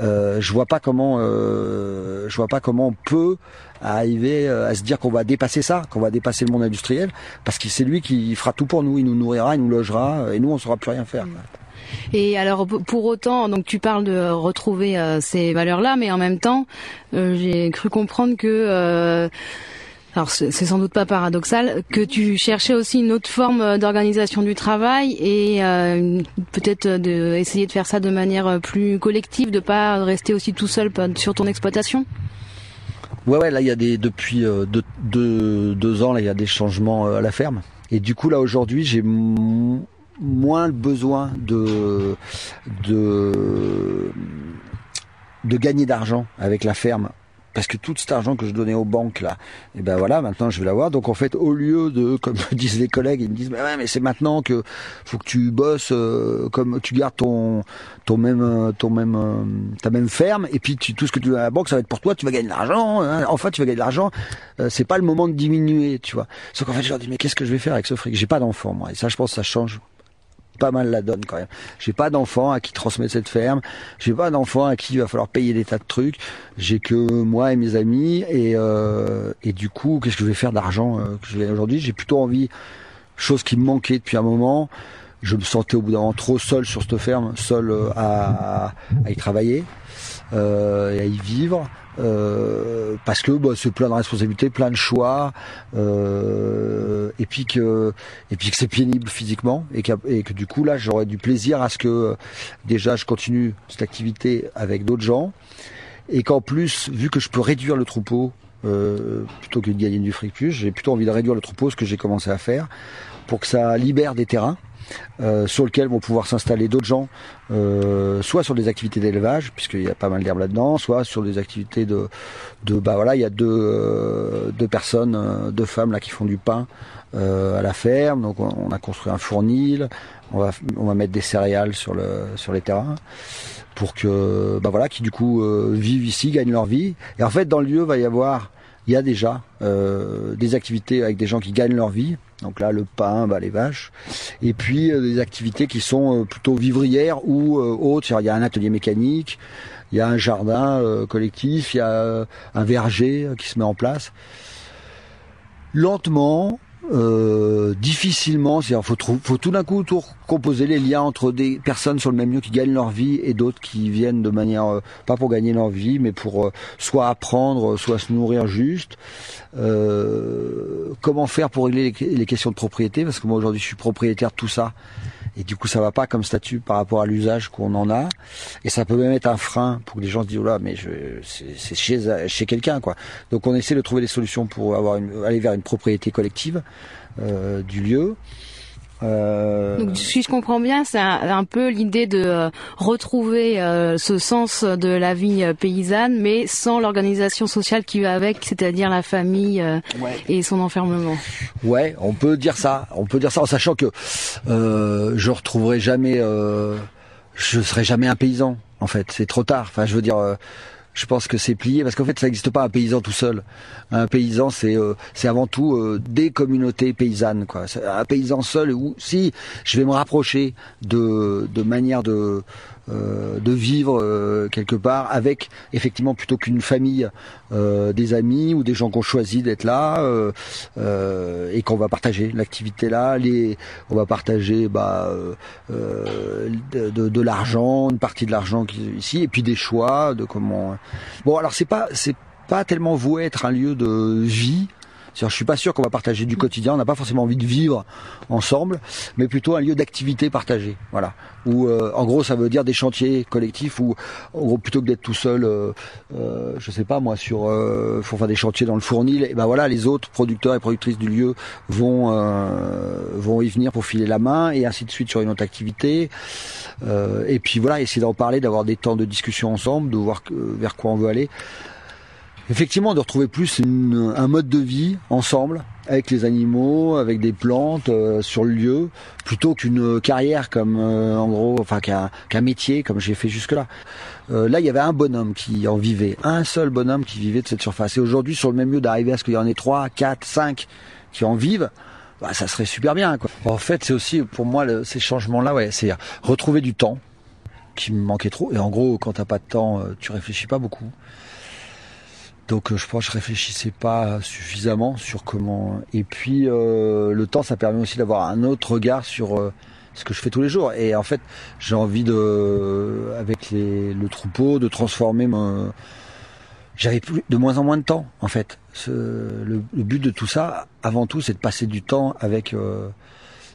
euh, je vois pas comment euh, je vois pas comment on peut arriver euh, à se dire qu'on va dépasser ça, qu'on va dépasser le monde industriel, parce que c'est lui qui fera tout pour nous, il nous nourrira, il nous logera, et nous on saura plus rien faire. quoi. Et alors pour autant, donc tu parles de retrouver euh, ces valeurs-là, mais en même temps, euh, j'ai cru comprendre que euh, Alors c'est sans doute pas paradoxal que tu cherchais aussi une autre forme d'organisation du travail et peut-être d'essayer de faire ça de manière plus collective, de pas rester aussi tout seul sur ton exploitation? Ouais, ouais, là il y a des depuis deux, deux, ans là il y a des changements à la ferme et du coup là aujourd'hui j'ai moins besoin de de de gagner d'argent avec la ferme parce que tout cet argent que je donnais aux banques là, et eh ben voilà, maintenant je vais l'avoir. Donc en fait, au lieu de, comme disent les collègues, ils me disent, mais ouais, mais c'est maintenant que faut que tu bosses, euh, comme tu gardes ton ton même euh, ton même euh, ta même ferme, et puis tout ce que tu as à la banque, ça va être pour toi, tu vas gagner de l'argent. Hein. enfin, tu vas gagner de l'argent. c'est pas le moment de diminuer, tu vois. Sauf qu'en fait, je leur dis, mais qu'est-ce que je vais faire avec ce fric? J'ai pas d'enfant moi, et ça, je pense, ça change pas mal la donne quand même. J'ai pas d'enfant à qui transmettre cette ferme. J'ai pas d'enfant à qui il va falloir payer des tas de trucs. J'ai que moi et mes amis et euh, et du coup, qu'est-ce que je vais faire d'argent euh, que je aujourd'hui? J'ai plutôt envie, chose qui me manquait depuis un moment. Je me sentais au bout d'un moment trop seul sur cette ferme, seul euh, à y travailler euh, et à y vivre. Euh, parce que bah, c'est plein de responsabilités, plein de choix, euh, et puis que et puis que c'est pénible physiquement et que, et que du coup là j'aurais du plaisir à ce que déjà je continue cette activité avec d'autres gens et qu'en plus vu que je peux réduire le troupeau euh, plutôt que de gagner du fric plus, j'ai plutôt envie de réduire le troupeau, ce que j'ai commencé à faire, pour que ça libère des terrains euh, sur lequel vont pouvoir s'installer d'autres gens, euh, soit sur des activités d'élevage, puisqu'il y a pas mal d'herbes là-dedans, soit sur des activités de, bah voilà, il y a deux, euh, personnes, deux femmes là qui font du pain à la ferme, donc on, a construit un fournil, on va, on mettre des céréales sur le, sur les terrains pour que, bah voilà, qui du coup vivent ici, gagnent leur vie. Et en fait, dans le lieu, va y avoir il y a déjà des activités avec des gens qui gagnent leur vie. Donc là, le pain, bah, les vaches. Et puis euh, des activités qui sont euh, plutôt vivrières ou autres. Il y a un atelier mécanique, il y a un jardin collectif, il y a un verger qui se met en place. Lentement, euh, difficilement, c'est-à-dire faut, tout d'un coup tout composer les liens entre des personnes sur le même lieu qui gagnent leur vie et d'autres qui viennent de manière euh, pas pour gagner leur vie, mais pour euh, soit apprendre, soit se nourrir juste. comment faire pour régler les, les, questions de propriété? Parce que moi aujourd'hui je suis propriétaire de tout ça et du coup ça va pas comme statut par rapport à l'usage qu'on en a. Et ça peut même être un frein pour que les gens se disent oh là mais c'est chez quelqu'un quoi. Donc on essaie de trouver des solutions pour aller vers une propriété collective euh, du lieu euh... Donc, si je comprends bien, c'est un, peu l'idée de euh, retrouver euh, ce sens de la vie euh, paysanne, mais sans l'organisation sociale qui va avec, c'est-à-dire la famille et son enfermement. Ouais, on peut dire ça. On peut dire ça en sachant que je retrouverai jamais, je serai jamais un paysan. En fait, c'est trop tard. Enfin, je veux dire je pense que c'est plié parce qu'en fait ça n'existe pas un paysan tout seul. Un paysan c'est euh, c'est avant tout euh, des communautés paysannes quoi. Un paysan seul ou si je vais me rapprocher de de manière de euh, de vivre euh, quelque part avec effectivement plutôt qu'une famille, euh, des amis ou des gens qu'on choisit d'être là et qu'on va partager l'activité là. Les, on va partager bah, de, de, l'argent, une partie de l'argent ici et puis des choix de comment. Bon alors c'est pas c'est pas tellement voué être un lieu de vie je suis pas sûr qu'on va partager du quotidien. On n'a pas forcément envie de vivre ensemble, mais plutôt un lieu d'activité partagée. Voilà. Où, euh, en gros, ça veut dire des chantiers collectifs où, en gros, plutôt que d'être tout seul, euh, euh, je sais pas moi, sur, euh, faut faire des chantiers dans le fournil. Et ben voilà, les autres producteurs et productrices du lieu vont vont y venir pour filer la main et ainsi de suite sur une autre activité. et puis voilà, essayer d'en parler, d'avoir des temps de discussion ensemble, de voir vers quoi on veut aller effectivement de retrouver plus un mode de vie ensemble avec les animaux, avec des plantes euh, sur le lieu, plutôt qu'une carrière comme euh, en gros, enfin qu'un métier comme j'ai fait jusque là. Euh, là, il y avait un bonhomme qui en vivait, un seul bonhomme qui vivait de cette surface. Et aujourd'hui, sur le même lieu, d'arriver à ce qu'il y en ait trois, quatre, cinq qui en vivent, bah, ça serait super bien. En fait, c'est aussi pour moi ces changements-là, ouais, c'est retrouver du temps qui me manquait trop. Et en gros, quand t'as pas de temps, tu réfléchis pas beaucoup. Donc euh, je pense que je réfléchissais pas suffisamment sur comment. Et puis euh, le temps, ça permet aussi d'avoir un autre regard sur euh, ce que je fais tous les jours. Et en fait, j'ai envie de, avec les, le troupeau, de transformer mon, j'avais plus de moins en moins de temps en fait. le, but de tout ça, avant tout, c'est de passer du temps avec euh,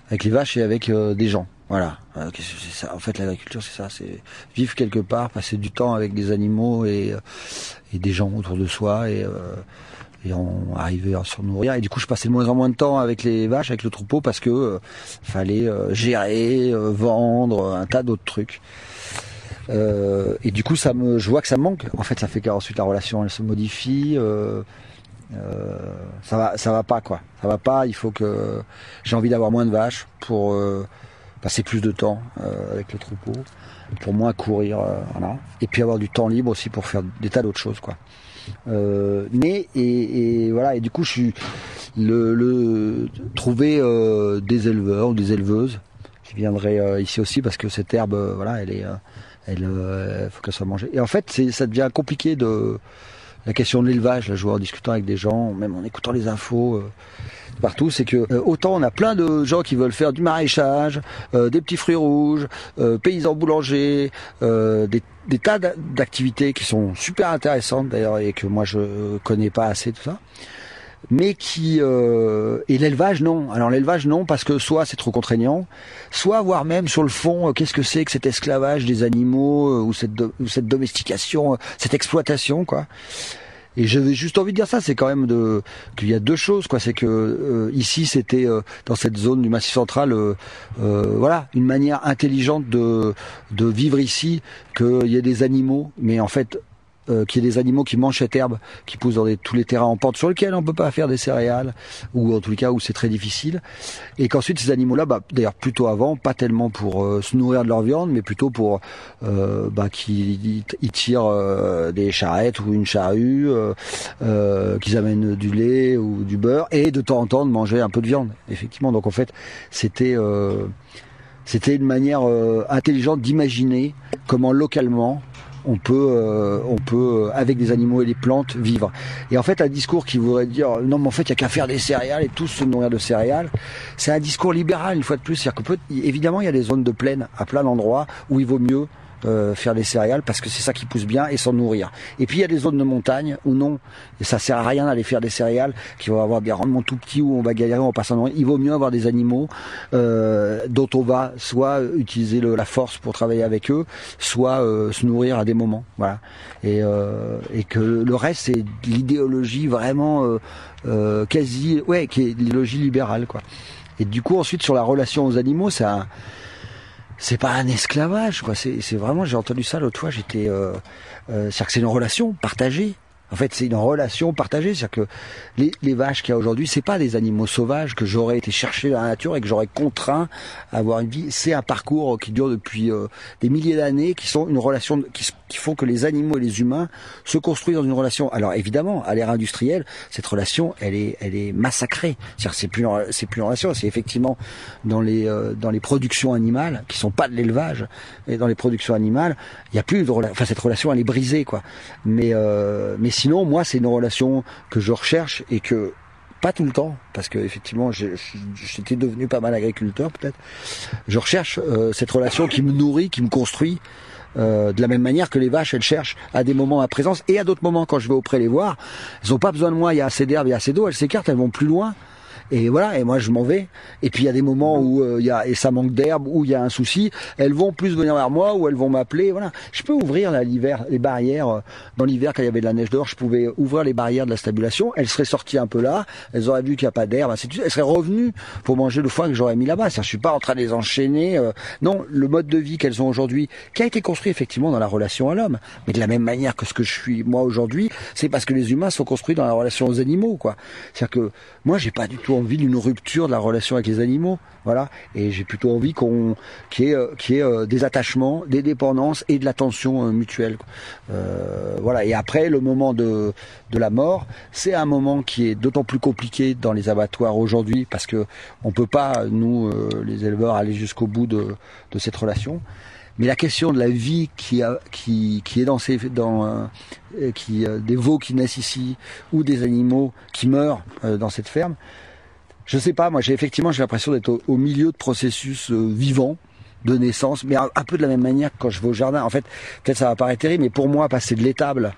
avec les vaches et avec euh, des gens. Voilà. Euh, ça? En fait, l'agriculture, c'est ça. C'est vivre quelque part, passer du temps avec des animaux et, et des gens autour de soi et et on arrivait à se nourrir. Et du coup, je passais de moins en moins de temps avec les vaches, avec le troupeau, parce que fallait gérer, vendre, un tas d'autres trucs. Euh, et du coup, ça me, je vois que ça me manque. En fait, ça fait qu'ensuite la relation elle se modifie. Euh, euh, ça va, ça va pas quoi. Ça va pas. Il faut que j'ai envie d'avoir moins de vaches pour passer plus de temps avec le troupeau, pour moins courir, voilà. Et puis avoir du temps libre aussi pour faire des tas d'autres choses quoi. mais et, voilà et du coup je suis le, trouver des éleveurs ou des éleveuses qui viendraient ici aussi parce que cette herbe voilà elle est elle euh, faut qu'elle soit mangée. Et en fait, c'est, ça devient compliqué de la question de l'élevage. Là, je vois en discutant avec des gens, même en écoutant les infos. Euh, partout, c'est que euh, autant on a plein de gens qui veulent faire du maraîchage, euh, des petits fruits rouges, paysans boulangers, des, tas d'activités qui sont super intéressantes d'ailleurs et que moi je connais pas assez tout ça mais qui euh, et l'élevage non. Alors l'élevage non parce que soit c'est trop contraignant, soit voire même sur le fond euh, qu'est-ce que c'est que cet esclavage des animaux euh, ou cette cette domestication, cette exploitation quoi. Et j'avais juste envie de dire ça, c'est quand même de qu'il y a deux choses quoi, c'est que ici c'était dans cette zone du Massif central, voilà, une manière intelligente de de vivre ici, qu'il y ait des animaux, mais en fait euh, qu'il y ait des animaux qui mangent cette herbe qui pousse dans tous les terrains en pente sur lesquels on peut pas faire des céréales ou en tous les cas où c'est très difficile et qu'ensuite ces animaux-là, bah, d'ailleurs plutôt avant, pas tellement pour euh, se nourrir de leur viande, mais plutôt pour euh, bah, qu'ils tirent euh, des charrettes ou une charrue, qu'ils amènent du lait ou du beurre et de temps en temps de manger un peu de viande. Effectivement, donc en fait c'était c'était une manière intelligente d'imaginer comment localement on peut, euh, on peut euh, avec des animaux et des plantes vivre. Et en fait, un discours qui voudrait dire non, mais en fait, il y a qu'à faire des céréales et tous se nourrir de céréales, c'est un discours libéral une fois de plus. C'est-à-dire que évidemment, il y a des zones de plaine à plein d'endroits où il vaut mieux euh, faire des céréales parce que c'est ça qui pousse bien et s'en nourrir. Et puis il y a des zones de montagne où non, et ça sert à rien d'aller faire des céréales qui vont avoir des rendements tout petits où on va galérer, on va pas s'en. Il vaut mieux avoir des animaux euh, dont on va soit utiliser la force pour travailler avec eux, soit euh, se nourrir à des moments. Voilà. Et, et que le reste c'est l'idéologie vraiment quasi, ouais, qui est l'idéologie libérale quoi. Et du coup ensuite sur la relation aux animaux, ça c'est pas un esclavage, quoi. C'est vraiment, j'ai entendu ça l'autre fois. J'étais, euh, euh, c'est-à-dire que c'est une relation partagée. En fait, c'est une relation partagée, c'est-à-dire que les, vaches qu'il y a aujourd'hui, c'est pas des animaux sauvages que j'aurais été chercher dans la nature et que j'aurais contraint à avoir une vie. C'est un parcours qui dure depuis euh, des milliers d'années, qui sont une relation qui, font que les animaux et les humains se construisent dans une relation. Alors évidemment, à l'ère industrielle, cette relation, elle est, elle est massacrée. C'est-à-dire, c'est plus, c'est plus une relation, c'est effectivement dans les, euh, dans les productions animales qui sont pas de l'élevage, et dans les productions animales, il y a plus de. Enfin, cette relation, elle est brisée, quoi. Mais, euh, mais sinon, moi, c'est une relation que je recherche et que pas tout le temps, parce que effectivement, j'étais devenu pas mal agriculteur peut-être. Je recherche euh, cette relation qui me nourrit, qui me construit. Euh, de la même manière que les vaches, elles cherchent à des moments à présence et à d'autres moments quand je vais auprès les voir, elles ont pas besoin de moi, il y a assez d'herbe, il y a assez d'eau, elles s'écartent, elles vont plus loin. Et voilà, et moi je m'en vais. Et puis il y a des moments où euh, il y a et ça manque d'herbe, où il y a un souci, elles vont plus venir vers moi, ou elles vont m'appeler. Voilà, je peux ouvrir l'hiver les barrières euh, dans l'hiver quand il y avait de la neige dehors, je pouvais ouvrir les barrières de la stabulation. Elles seraient sorties un peu là, elles auraient vu qu'il n'y a pas d'herbe, elles seraient revenues pour manger le foin que j'aurais mis là-bas. Je suis pas en train de les enchaîner. Euh. non, le mode de vie qu'elles ont aujourd'hui, qui a été construit effectivement dans la relation à l'homme, mais de la même manière que ce que je suis moi aujourd'hui, c'est parce que les humains sont construits dans la relation aux animaux, quoi. C'est-à-dire que moi, j'ai pas du tout envie d'une rupture de la relation avec les animaux, voilà. Et j'ai plutôt envie qu'on, qu'il y ait, euh, ait euh, des attachements, des dépendances et de l'attention euh, mutuelle. Voilà. Et après, le moment de, de la mort, c'est un moment qui est d'autant plus compliqué dans les abattoirs aujourd'hui parce que on peut pas, nous, les éleveurs, aller jusqu'au bout de, de cette relation. Mais la question de la vie qui, a, qui, qui est dans ces, dans, qui, des veaux qui naissent ici ou des animaux qui meurent dans cette ferme, je sais pas. Moi, j'ai effectivement j'ai l'impression d'être au, milieu de processus vivants de naissance, mais un, peu de la même manière que quand je vais au jardin. En fait, peut-être ça va paraître terrible, mais pour moi, passer de l'étable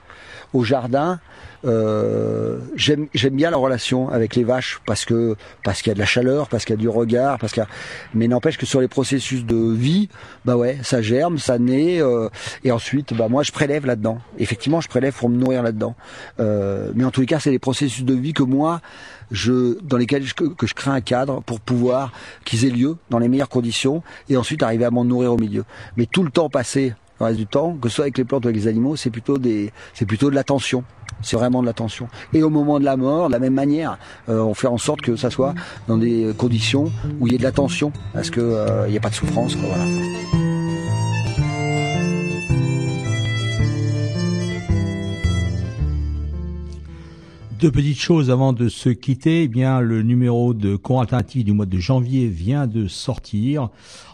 au jardin, euh, j'aime bien la relation avec les vaches parce que parce qu'il y a de la chaleur, parce qu'il y a du regard, parce qu'il a... mais n'empêche que sur les processus de vie, bah ouais, ça germe, ça naît, euh, et ensuite, bah moi je prélève là-dedans. Effectivement, je prélève pour me nourrir là-dedans. Euh, mais en tous les cas, c'est les processus de vie que moi je, dans lesquels que, je crée un cadre pour pouvoir qu'ils aient lieu dans les meilleures conditions et ensuite arriver à m'en nourrir au milieu. Mais tout le temps passé, le reste du temps, que ce soit avec les plantes ou avec les animaux, c'est plutôt des, c'est plutôt de l'attention. C'est vraiment de l'attention. Et au moment de la mort, de la même manière, euh, on fait en sorte que ça soit dans des conditions où il y ait de l'attention, parce qu'il euh, n'y a pas de souffrance. Quoi, voilà. Deux petites choses avant de se quitter. Eh bien, le numéro de cours du mois de janvier vient de sortir.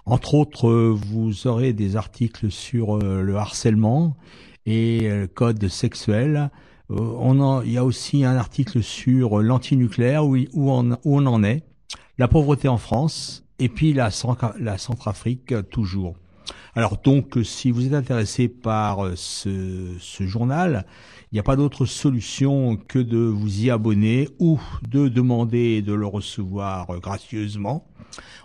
Entre autres, vous aurez des articles sur euh, le harcèlement et le code sexuel. Euh, on il y a aussi un article sur l'antinucléaire où, on, où on en est, la pauvreté en France et puis la, Centrafrique toujours. Alors donc, si vous êtes intéressé par euh, ce journal, il n'y a pas d'autre solution que de vous y abonner ou de demander de le recevoir gracieusement.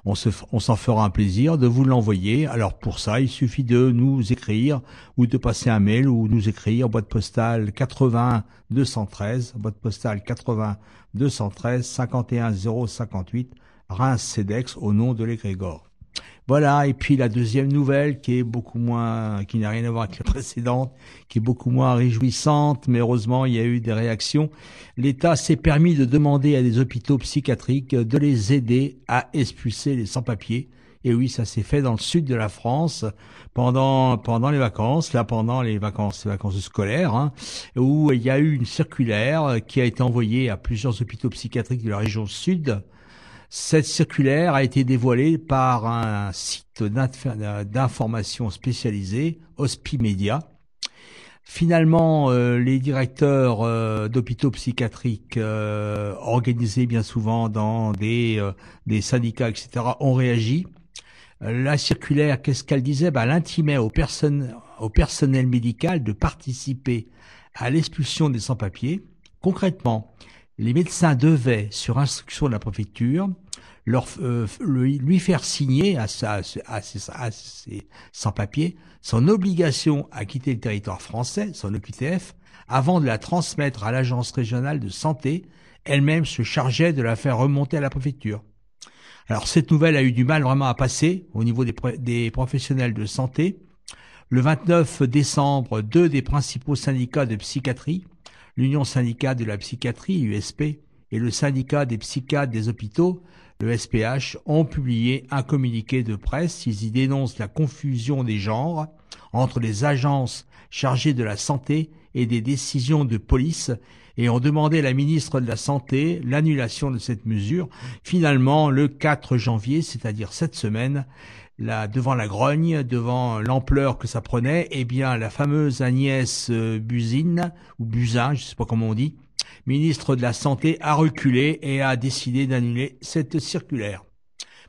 On s'en fera un plaisir de vous l'envoyer. Alors pour ça, il suffit de nous écrire ou de passer un mail ou nous écrire boîte postale 80 213, boîte postale 80 213 51 058 Reims Cedex au nom de l'égrégore. Voilà, et puis la deuxième nouvelle qui est beaucoup moins, qui n'a rien à voir avec la précédente, qui est beaucoup moins réjouissante, mais heureusement il y a eu des réactions. L'État s'est permis de demander à des hôpitaux psychiatriques de les aider à expulser les sans-papiers. Et oui, ça s'est fait dans le sud de la France pendant pendant les vacances, là pendant les vacances, les vacances scolaires, hein, où il y a eu une circulaire qui a été envoyée à plusieurs hôpitaux psychiatriques de la région sud cette circulaire a été dévoilée par un site d'information spécialisé, Hospimedia. Finalement, euh, les directeurs euh, d'hôpitaux psychiatriques euh, organisés bien souvent dans des, syndicats, etc., ont réagi. La circulaire, qu'est-ce qu'elle disait? Ben, Elle intimait au personnel médical de participer à l'expulsion des sans-papiers. Concrètement, les médecins devaient, sur instruction de la préfecture, leur, euh, lui faire signer à, sa, à, ses, sans-papiers son obligation à quitter le territoire français, son OQTF, avant de la transmettre à l'agence régionale de santé, elle-même se chargeait de la faire remonter à la préfecture. Alors cette nouvelle a eu du mal vraiment à passer au niveau des, des professionnels de santé. Le 29 décembre, deux des principaux syndicats de psychiatrie, l'Union syndicale de la psychiatrie, USP, et le syndicat des psychiatres des hôpitaux, le SPH, ont publié un communiqué de presse. Ils y dénoncent la confusion des genres entre les agences chargées de la santé et des décisions de police et ont demandé à la ministre de la Santé l'annulation de cette mesure. Finalement, le 4 janvier, c'est-à-dire cette semaine, devant la grogne, devant l'ampleur que ça prenait, eh bien, la fameuse Agnès euh, Buzine, ou Buzin, je ne sais pas comment on dit, ministre de la Santé, a reculé et a décidé d'annuler cette circulaire.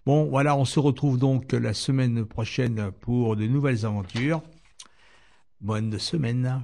Bon, voilà, on se retrouve donc la semaine prochaine pour de nouvelles aventures. Bonne semaine.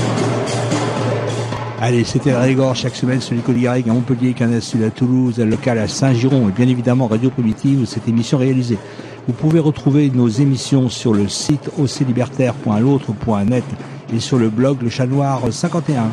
Allez, c'était Régor chaque semaine sur l'école Garrigue à Montpellier, Canal à Toulouse, local à Saint-Giron et bien évidemment Radio Primitive où cette émission réalisée. Vous pouvez retrouver nos émissions sur le site oclibertaire.l'autre.net et sur le blog Le Chat Noir 51.